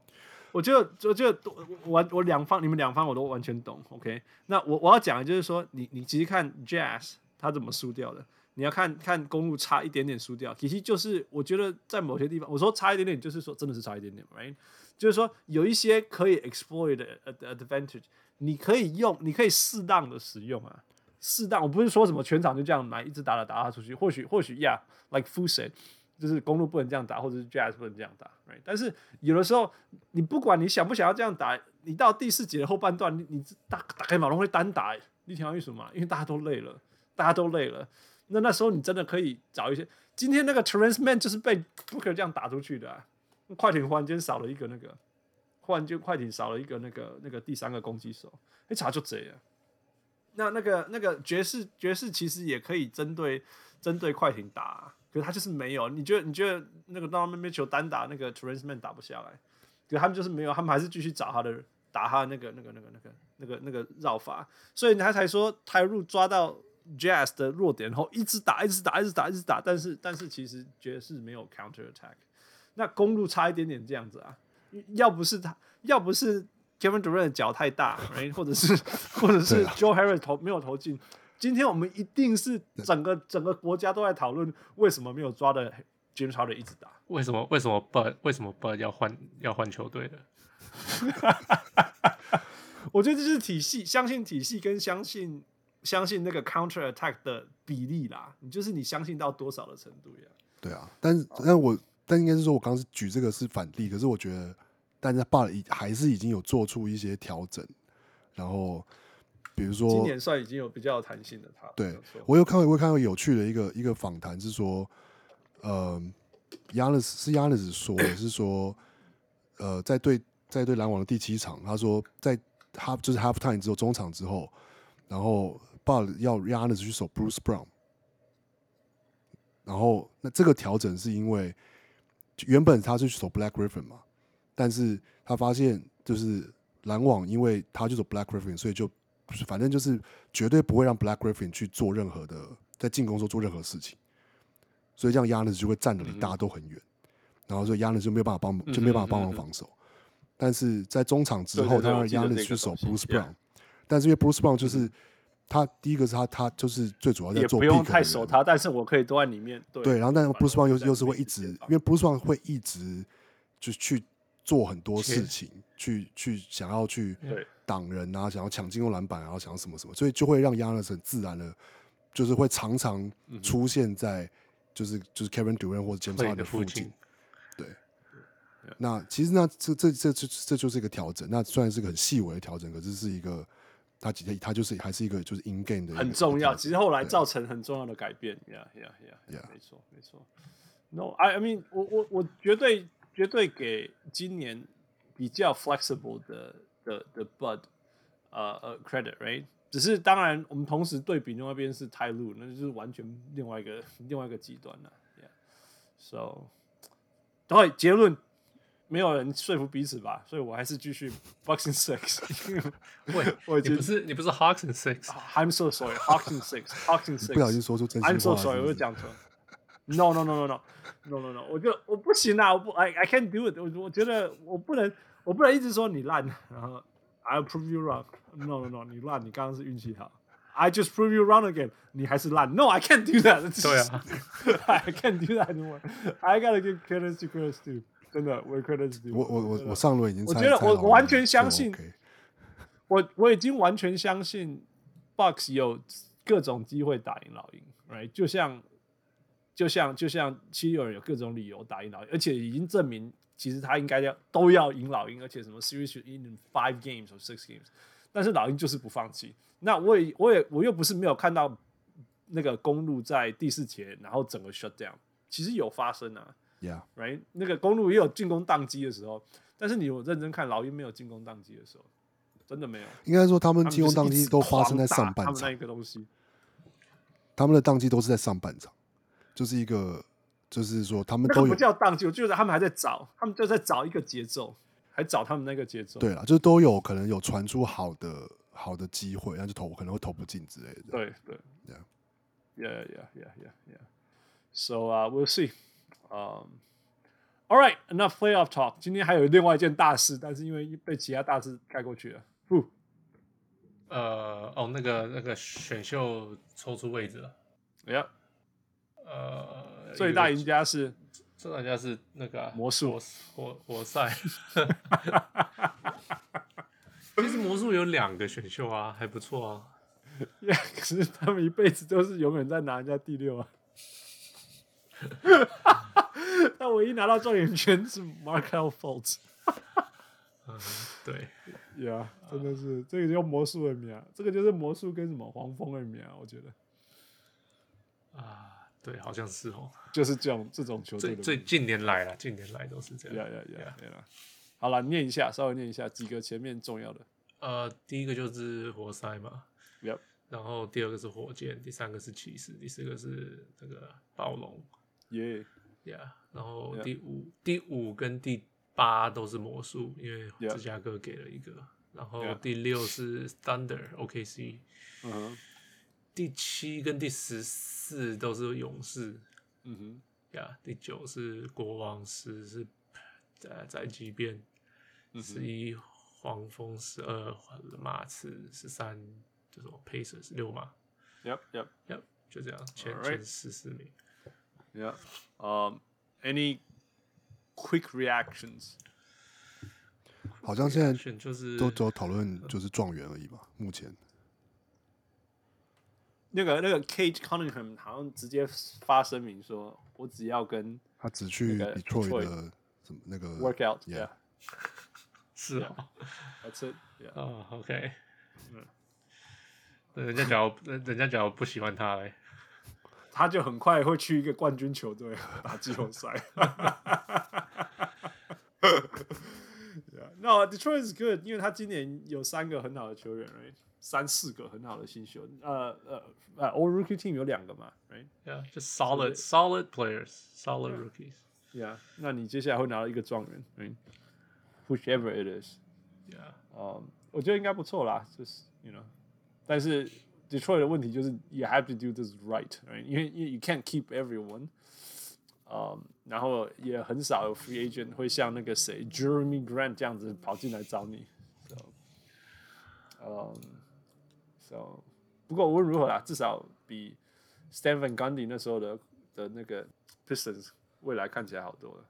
我就，我就我我两方，你们两方我都完全懂。OK，那我我要讲的就是说，你你其实看 Jazz 他怎么输掉的，你要看看公路差一点点输掉，其实就是我觉得在某些地方，我说差一点点，就是说真的是差一点点，right？就是说有一些可以 exploit 的 advantage，你可以用，你可以适当的使用啊，适当。我不是说什么全场就这样来一直打打打他出去，或许或许 Yeah，like Fu said。就是公路不能这样打，或者是 Jazz 不能这样打，right？但是有的时候，你不管你想不想要这样打，你到第四节的后半段，你你打打开马龙会单打，你听为什么？因为大家都累了，大家都累了。那那时候你真的可以找一些。今天那个 Terance Mann 就是被 Booker 这样打出去的、啊，快艇忽然间少了一个那个，忽然间快艇少了一个那个那个第三个攻击手，一查就贼了。那那个那个爵士爵士其实也可以针对针对快艇打、可是他就是没有。你觉得你觉得那个 Donovan Mitchell 单打那个 Mann 打不下来，可是他们就是没有，他们还是继续找他的打他的那个那个那个那个那个那个绕法，所以他才说 Tyronn 抓到。Jazz 的弱点，然后一直打，一直打，一直打，一直打，但是但是其实爵士没有 counter attack，那公路差一点点这样子啊，要不是他，要不是 Kevin Durant 的脚太大，或者是或者是 Joe Harris 投没有投进，今天我们一定是整个整个国家都在讨论为什么没有抓的 James Harden 一直打，为什么为什么 Bud 为什么 Bud 要换要换球队的？我觉得这是体系，相信体系跟相信。相信那个 counter attack 的比例啦，你就是你相信到多少的程度呀？对啊，但是但我但应该是说，我刚刚是举这个是反例，可是我觉得，但是 Bud 还是已经有做出一些调整，然后比如说今年算已经有比较有弹性的他。对，我有看过，我有看到有趣的一个一个访谈是说，呃，Giannis 是 Giannis 说的 是说，呃，在对在对篮网的第七场，他说在 half 就是 half time 之后中场之后，然后。Bud 要 Giannis 去守 Bruce Brown，然后那这个调整是因为原本他是去守 Black Griffin 嘛，但是他发现就是篮网因为他就守 Black Griffin，所以就反正就是绝对不会让 Black Griffin 去做任何的在进攻时候做任何事情，所以这样 Giannis 就会站得离大家都很远，然后所以 Giannis 就没有办法帮就没有办法帮忙防守，但是在中场之后他让 Giannis 去守 Bruce Brown，但是因为 Bruce Brown 就是。他第一个是他，他就是最主要在做，也不用太守他，但是我可以都在里面。对，对然后但是 Bruce Brown 又又是会一直，因为 Bruce Brown 会一直就去做很多事情，去去想要去挡人啊，想要抢进攻篮板，然后想要什么什么，所以就会让 Giannis 很自然的，就是会常常出现在就是就是 Kevin Durant 或者 James Harden 的附近。对，那其实那这这这这这就是一个调整，那虽然是个很细微的调整，可是是一个。他其实他就是还是一个就是 in game 的很重要，其实后来造成很重要的改变。Yeah, yeah, yeah, yeah. 没错，没错。No, I, I mean，我我我绝对绝对给今年比较 flexible 的的的 Bud 呃呃 credit，right？只是当然，我们同时对比另外一边是 Ty Lue，那就是完全另外一个另外一个极端了。So，对，结论。没有人说服彼此吧，所以我还是继续 in six。喂，我已经不是你不是 Hawks in six？I'm so sorry，Hawks in six，Hawks in six。不小心说出真心话。I'm so sorry，我又讲错。No no no no no no no no，我就我不行啊，我不 I I can't do it。我我觉得我不能我不能一直说你烂，然后 I'll prove you wrong。No no no，你烂，你刚刚是运气好。I just prove you wrong again，你还是烂。No I can't do that。对啊，I can't do that anymore。I gotta give credit to credit too。真的，我我我我上轮已经猜，我觉得我我完全相信，我我已经完全相信，Bucks 有各种机会打赢老鹰，right？就像就像就像七六人有各种理由打赢老鹰，而且已经证明其实他应该要都要赢老鹰，而且什么 series in five games or six games，但是老鹰就是不放弃。那我也我也我又不是没有看到那个公路在第四节然后整个 shut down，其实有发生啊。Yeah, right。那个公路也有进攻宕机的时候，但是你有认真看老鹰没有进攻宕机的时候，真的没有。应该说他们进攻宕机都发生在上半场。他们那一个东西，他们的宕机都是在上半场，就是一个，就是说他们都有不叫宕机，我觉得他们还在找，他们就在找一个节奏，还找他们那个节奏。对了，就是都有可能有传出好的好的机会，但就投可能会投不进之类的。对对，Yeah, yeah, yeah, yeah, yeah, yeah. So, uh, we'll see. 嗯、um,，All right, enough playoff talk。今天还有另外一件大事，但是因为被其他大事盖过去了。呼，呃，哦，那个那个选秀抽出位置了。哎呀，呃，最大赢家是最大赢家是那个、啊、魔术活活塞。其实魔术有两个选秀啊，还不错啊。Yeah, 可是他们一辈子都是永远在拿人家第六啊。唯一拿到状元签是 Markelle Fultz。嗯，对，呀，真的是这个叫魔术的名，这个就是魔术跟什么黄蜂的名，我觉得啊，对，好像是哦，就是这种这种球队最最近年来了，近年来都是这样。呀呀呀呀！好了，念一下，稍微念一下几个前面重要的。呃，第一个就是活塞嘛，Yep. 然后第二个是火箭，第三个是骑士，第四个是这个暴龙，耶呀，然后第五.第五跟第八都是魔术，因为芝加哥给了一个，然后第六是 Thunder OKC，嗯哼，第七跟第十四都是勇士，嗯哼，呀，第九是国王，十是在在即便，十一。黄蜂十二，马刺十三，这种 Pacers 六嘛，Yep Yep Yep，就这样，前 right. 前十四名。Yeah，呃、um,，Any quick reactions？好像现在就是都只有讨论就是状元而已吧，目前。那个那个 Cage Cunningham 好像直接发声明说，我只要跟他只去 Detroit 的什么那个 workout，Yeah。是啊，好吃。哦，OK，嗯，人家假如人家假如不喜欢他嘞，他就很快会去一个冠军球队打季后赛。No, Detroit is good，因为他今年有三个很好的球员，right？三四个很好的新秀，呃呃呃，All Rookie Team 有两个嘛，right？Yeah，just solid, solid players, solid rookies. Yeah，那你接下来会拿到一个状元，right？Whichever it is，yeah，嗯，我觉得应该不错啦，就是 you know，但是 Detroit 的问题就是 you have to do this right，right？因为因为 you can't keep everyone，嗯，然后也很少有 free agent 会像那个谁 Jeremy Grant 这样子跑进来找你，so，嗯 ，so，不过无论如何啦，至少比 Stephen Gundy 那时候的的那个 Pistons 未来看起来好多了，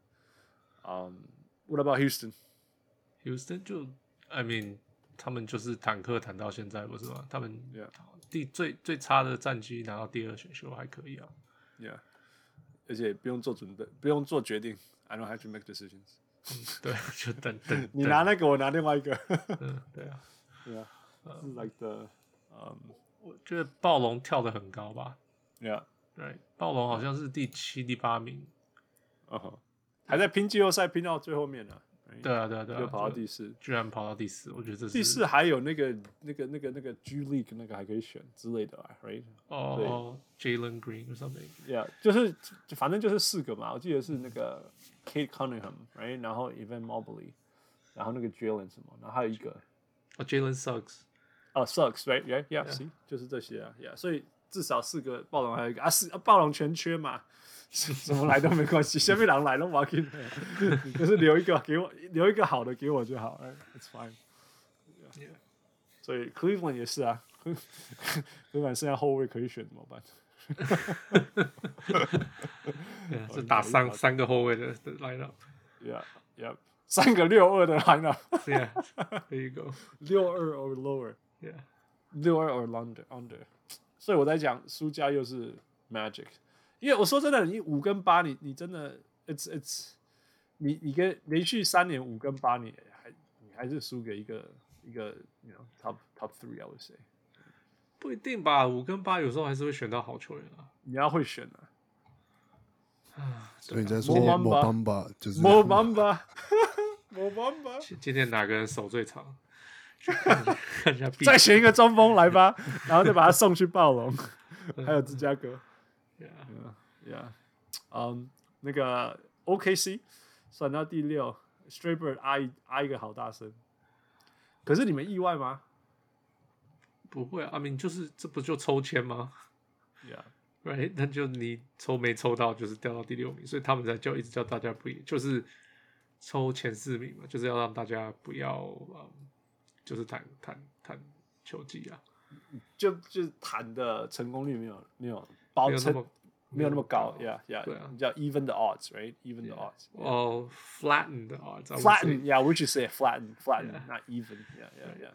嗯，What about Houston？Houston 就，I mean，他们就是坦克坦到现在不是吗？他们第最最差的战绩拿到第二选秀还可以啊，Yeah，而且不用做准备，不用做决定，I don't have to make decisions。对，就等 等。你拿那个，我拿另外一个。嗯，对啊，对啊，是 like the，嗯，我觉得暴龙跳得很高吧？Yeah，对，暴龙好像是第七、第八名，嗯哼，还在拼季后赛，拼到最后面呢。对啊，对啊，对啊，就跑到第四，居然跑到第四，我觉得这是第四还有那个、那个、那个、那个 G League 那个还可以选之类的啊，right？哦，Jalen Green or something，yeah，就是反正就是四个嘛，我记得是那个 Kate Cunningham，right？然后 Evan Mobley，然后那个 Jalen 什么，然后还有一个哦 Jalen Suggs，哦 Suggs，right？Yeah，yeah，see，就是这些啊，yeah，所以至少四个暴龙还有一个啊，四暴龙全缺嘛。怎么来都没关系，下面狼来了我给你，就是留一个给我，留一个好的给我就好，It's fine，、yeah.。所以 Cleveland 也是啊，Cleveland 剩下后卫可以选怎么办？是打三三个后卫的的 lineup，Yeah，Yeah，三个六二的 lineup，Yeah，There you go，六二 or 二 or under under，所以我在讲输家又是 Magic。因为我说真的，你五跟八，你你真的，it's it's，你你跟连续三年五跟八，你还你还是输给一个一个，you know top top three，I would say，不一定吧，五跟八有时候还是会选到好球员啊，你要会选啊。啊，所以你在说 Mo Bamba 就是 Mo Bamba，Mo Bamba，今天哪个人手最长？再选一个中锋来吧，然后再把他送去暴龙，还有芝加哥。Yeah，Yeah，嗯，那个 OKC 算到第六，Strayburn 啊一啊一个好大声，可是你们意外吗？不会啊，I mean 就是这不就抽签吗？Yeah，Right，那就你抽没抽到，就是掉到第六名，所以他们才叫一直叫大家不，就是抽前四名嘛，就是要让大家不要，嗯，就是谈谈谈球技啊，就就谈的成功率没有没有。保证没有那么高，Yeah Yeah，对啊，叫 even the odds，right？Even the odds，哦，flatten the odds，flatten，Yeah，which is say flatten，flatten，not even，Yeah Yeah Yeah。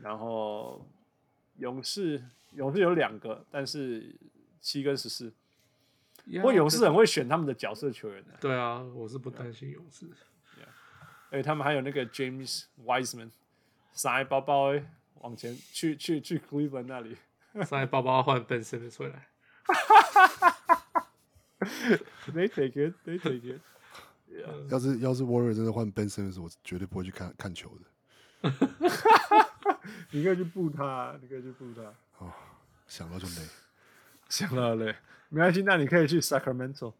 然后勇士，勇士有两个，但是七跟十四，不过勇士很会选他们的角色球员的。对啊，我是不担心勇士。哎，他们还有那个 James Wiseman，塞包包哎，往前去去去 Cleveland 那里，塞包包换 Ben Simmons 出来。They take it, they take it. 要是要是 Warrior 真的换 Ben Simmons，我绝对不会去看看球的。你可以去布他，你可以去布他。哦，想到就累，想到累，没关系，那你可以去 Sacramento。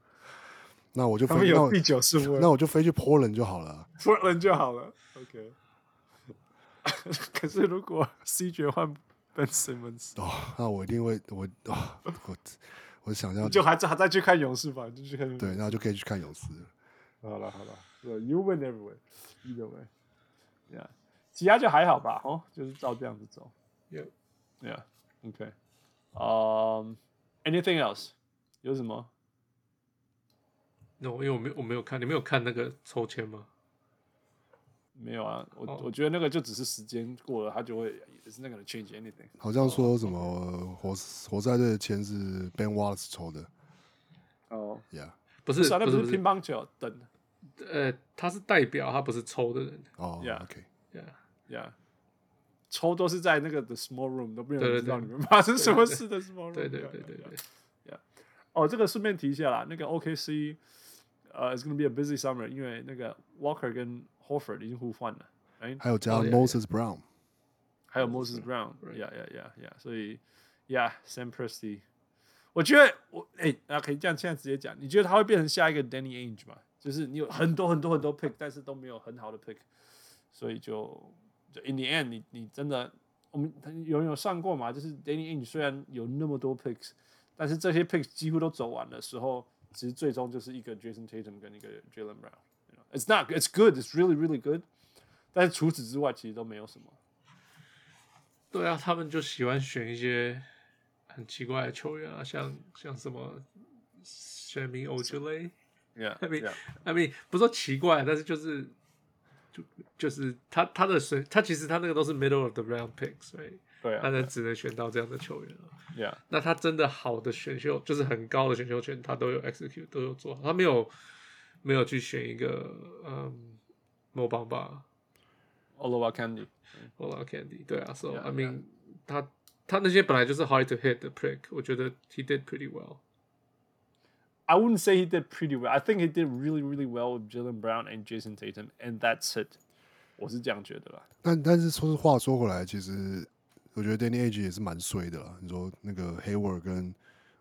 那我就飞他们有第九顺位，那我就飞去 Portland 就好了。Portland 就好了，OK。可是如果 CJ 换 Ben Simmons，哦，那我一定会，我哦，我我想要就还还再去看勇士吧，就去看。对，那就可以去看勇士。好了好了，You win everywhere，either way，yeah。其他就还好吧，哦，就是照这样子走。Yeah，yeah，OK。嗯，Anything else？有什么？那我因为我没我没有看，你没有看那个抽签吗？没有啊，我我觉得那个就只是时间过了，他就会，It's not gonna change anything。好像说什么活活塞队的钱是 Ben Wallace 抽的。哦，Yeah，不是，那不是乒乓球等。呃，他是代表，他不是抽的人。哦，Yeah，Yeah，Yeah，抽都是在那个 The Small Room，都没有人知道你们发生什么事的 Small Room。对对对对对。Yeah，哦，这个顺便提一下啦，那个 OKC。呃、uh,，It's gonna be a busy summer，因为那个 Walker 跟 Horford 已经互换了，哎，还有加 Moses Brown，还有 Moses Brown，Yeah，Yeah，Yeah，Yeah，所以，Yeah，Sam Presti，我觉得我哎，那可以这样现在直接讲，你觉得他会变成下一个 Danny Ainge 吗？就是你有很多很多很多 pick，但是都没有很好的 pick，所以就就 In the end，你你真的，我们有人有算过嘛？就是 Danny Ainge 虽然有那么多 picks，但是这些 picks 几乎都走完的时候。其实最终就是一个 Jason Tatum 跟一个 Jaylen Brown，It's not, it's good, it's really really good。但是除此之外，其实都没有什么。对啊，他们就喜欢选一些很奇怪的球员啊，像像什么 Semi Ojeleye，Yeah，I mean，I mean，不说奇怪，但是就是就就是他他的选，他其实他那个都是 middle of the round picks，所以。对啊，他能只能选到这样的球员了。Yeah. 那他真的好的选秀，就是很高的选秀权，他都有 execute，都有做好。他没有没有去选一个嗯，Mo Bamba，Olo Candy，Olo Candy，对啊，So I mean，他他那些本来就是 hard to hit 的 pick，我觉得 he did pretty well。I wouldn't say he did pretty well. I think he did really, really well with Jaylen Brown and Jason Tatum, and that's it。我是这样觉得啦。但但是说实话说回来，其实。我觉得 Danny Ainge 也是蛮衰的啦。你说那个 Hayward 跟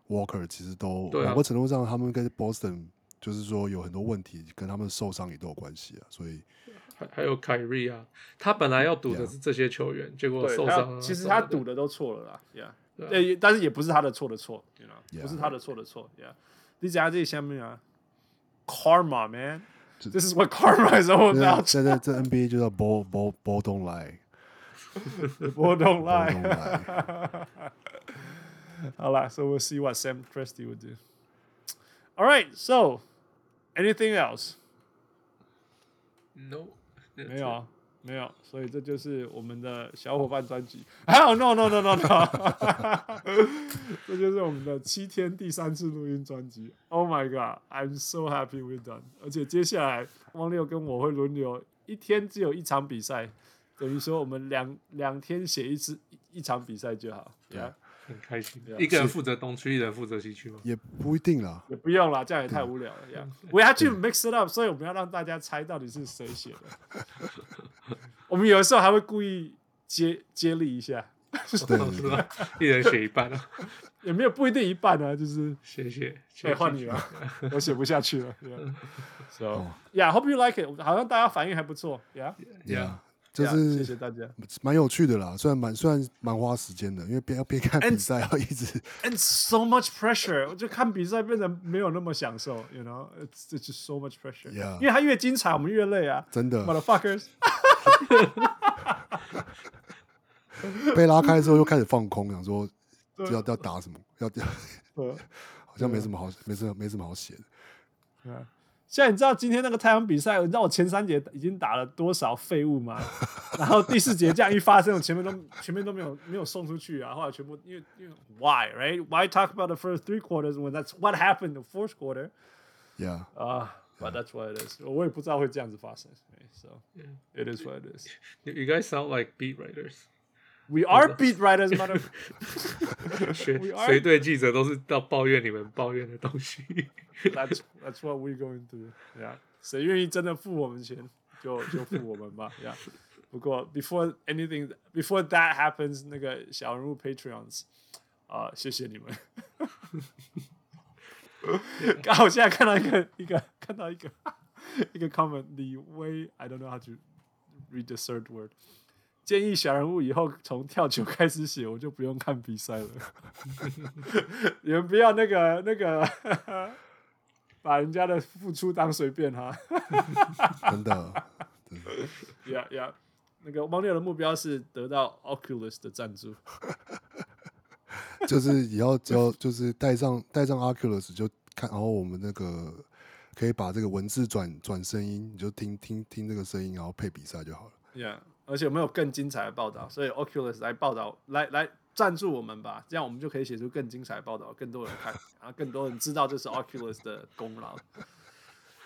Walker 其实都某个程度上，他们跟 Boston 就是说有很多问题，跟他们受伤也都有关系啊。所以还还有 Kyrie 啊，他本来要赌的是这些球员，结果受伤。其实他赌的都错了啦，Yeah，对，但是也不是他的错的错，You know，不是他的错的错，Yeah。你讲这下面啊，Karma man，This is what Karma is all about。现在这 NBA 就叫 Ball Ball Ball Don't lie。Ball don't lie。好啦，So we'll see what Sam Presti would do. All right, so anything else? No，没有啊，没有。所以这就是我们的小伙伴专辑。还有 No No No No No，这就是我们的七天第三次录音专辑。Oh my god, I'm so happy we're done。而且接下来汪六跟我会轮流，一天只有一场比赛。等于说，我们两两天写一次一场比赛就好，对啊，很开心。一个人负责东区，一人负责西区吗？也不一定啦，也不用啦，这样也太无聊了。这样，We have to mix it up，所以我们要让大家猜到底是谁写的。我们有的时候还会故意接接力一下，是吧，一人写一半啊，也没有不一定一半啊，就是谢谢，可以换你了，我写不下去了。So yeah，hope you like it，好像大家反应还不错。Yeah，yeah。就是谢谢大家，蛮有趣的啦。虽然蛮虽然蛮花时间的，因为边要边看比赛，要一直 and so much pressure，我就看比赛变得没有那么享受，you know，it's it's just so much pressure。因为它越精彩，我们越累啊，真的。Motherfuckers，被拉开之后又开始放空，想说要要打什么，要要，好像没什么好，没什么没什么好写的。现在你知道今天那个太阳比赛，你知道我前三节已经打了多少废物吗？然后第四节这样一发生，我前面都前面都没有没有送出去啊，后来全部因为因为 why right why talk about the first three quarters when that's what happened the fourth quarter Yeah. 啊、uh,，but that's what it is。我也不知道会这样子发生，so it is what it is。You guys sound like beat writers。We are beat writers, mother. 谁 We are- 谁对记者都是到抱怨你们抱怨的东西。 That's that's what we're going to do. Yeah. 谁愿意真的付我们钱，就就付我们吧。Yeah. 不过 before anything, before that happens，那个小人物 Patreons，啊、谢谢你们。刚好现在看到一个一个看到一个一个 comment，李威，I don't know how to read the third word。 建议小人物以后从跳 球开始写，我就不用看比赛了。你们不要那个那个，把人家的付出当随便哈。真的，呀呀，那个猫六的目标是得到 Oculus 的赞助。就是也要只要就是带上带上 Oculus 就看，然后我们那个可以把这个文字转转声音，你就听听听这个声音，然后配比赛就好了。Yeah，而且我们有更精彩的报道，所以 Oculus 来报道，来来赞助我们吧，这样我们就可以写出更精彩的报道，更多人看，然后更多人知道这是 Oculus 的功劳。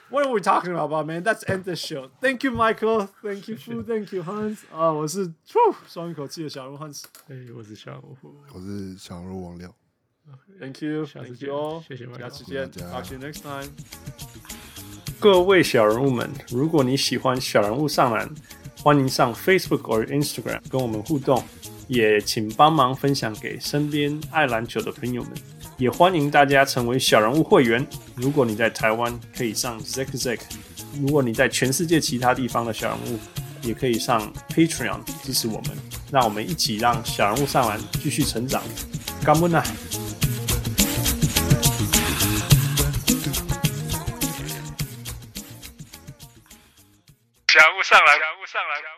What are we talking about, man? Let's end the show. Thank you, Michael. Thank you, Fu. Thank you, Hans. 啊，我是松一口气的小人 Hans。哎，我是小鹿，我是小人物王亮，Thank you, 下次 thank 见 you all. 谢谢 Michael 下次见 Talk to you next time. 各位小人物们，如果你喜欢小人物上篮，欢迎上 Facebook 或 Instagram 跟我们互动，也请帮忙分享给身边爱篮球的朋友们。也欢迎大家成为小人物会员。如果你在台湾，可以上 Zack Zack；如果你在全世界其他地方的小人物，也可以上 Patreon 支持我们。让我们一起让小人物上篮继续成长。感恩啊！上来，小人物上来。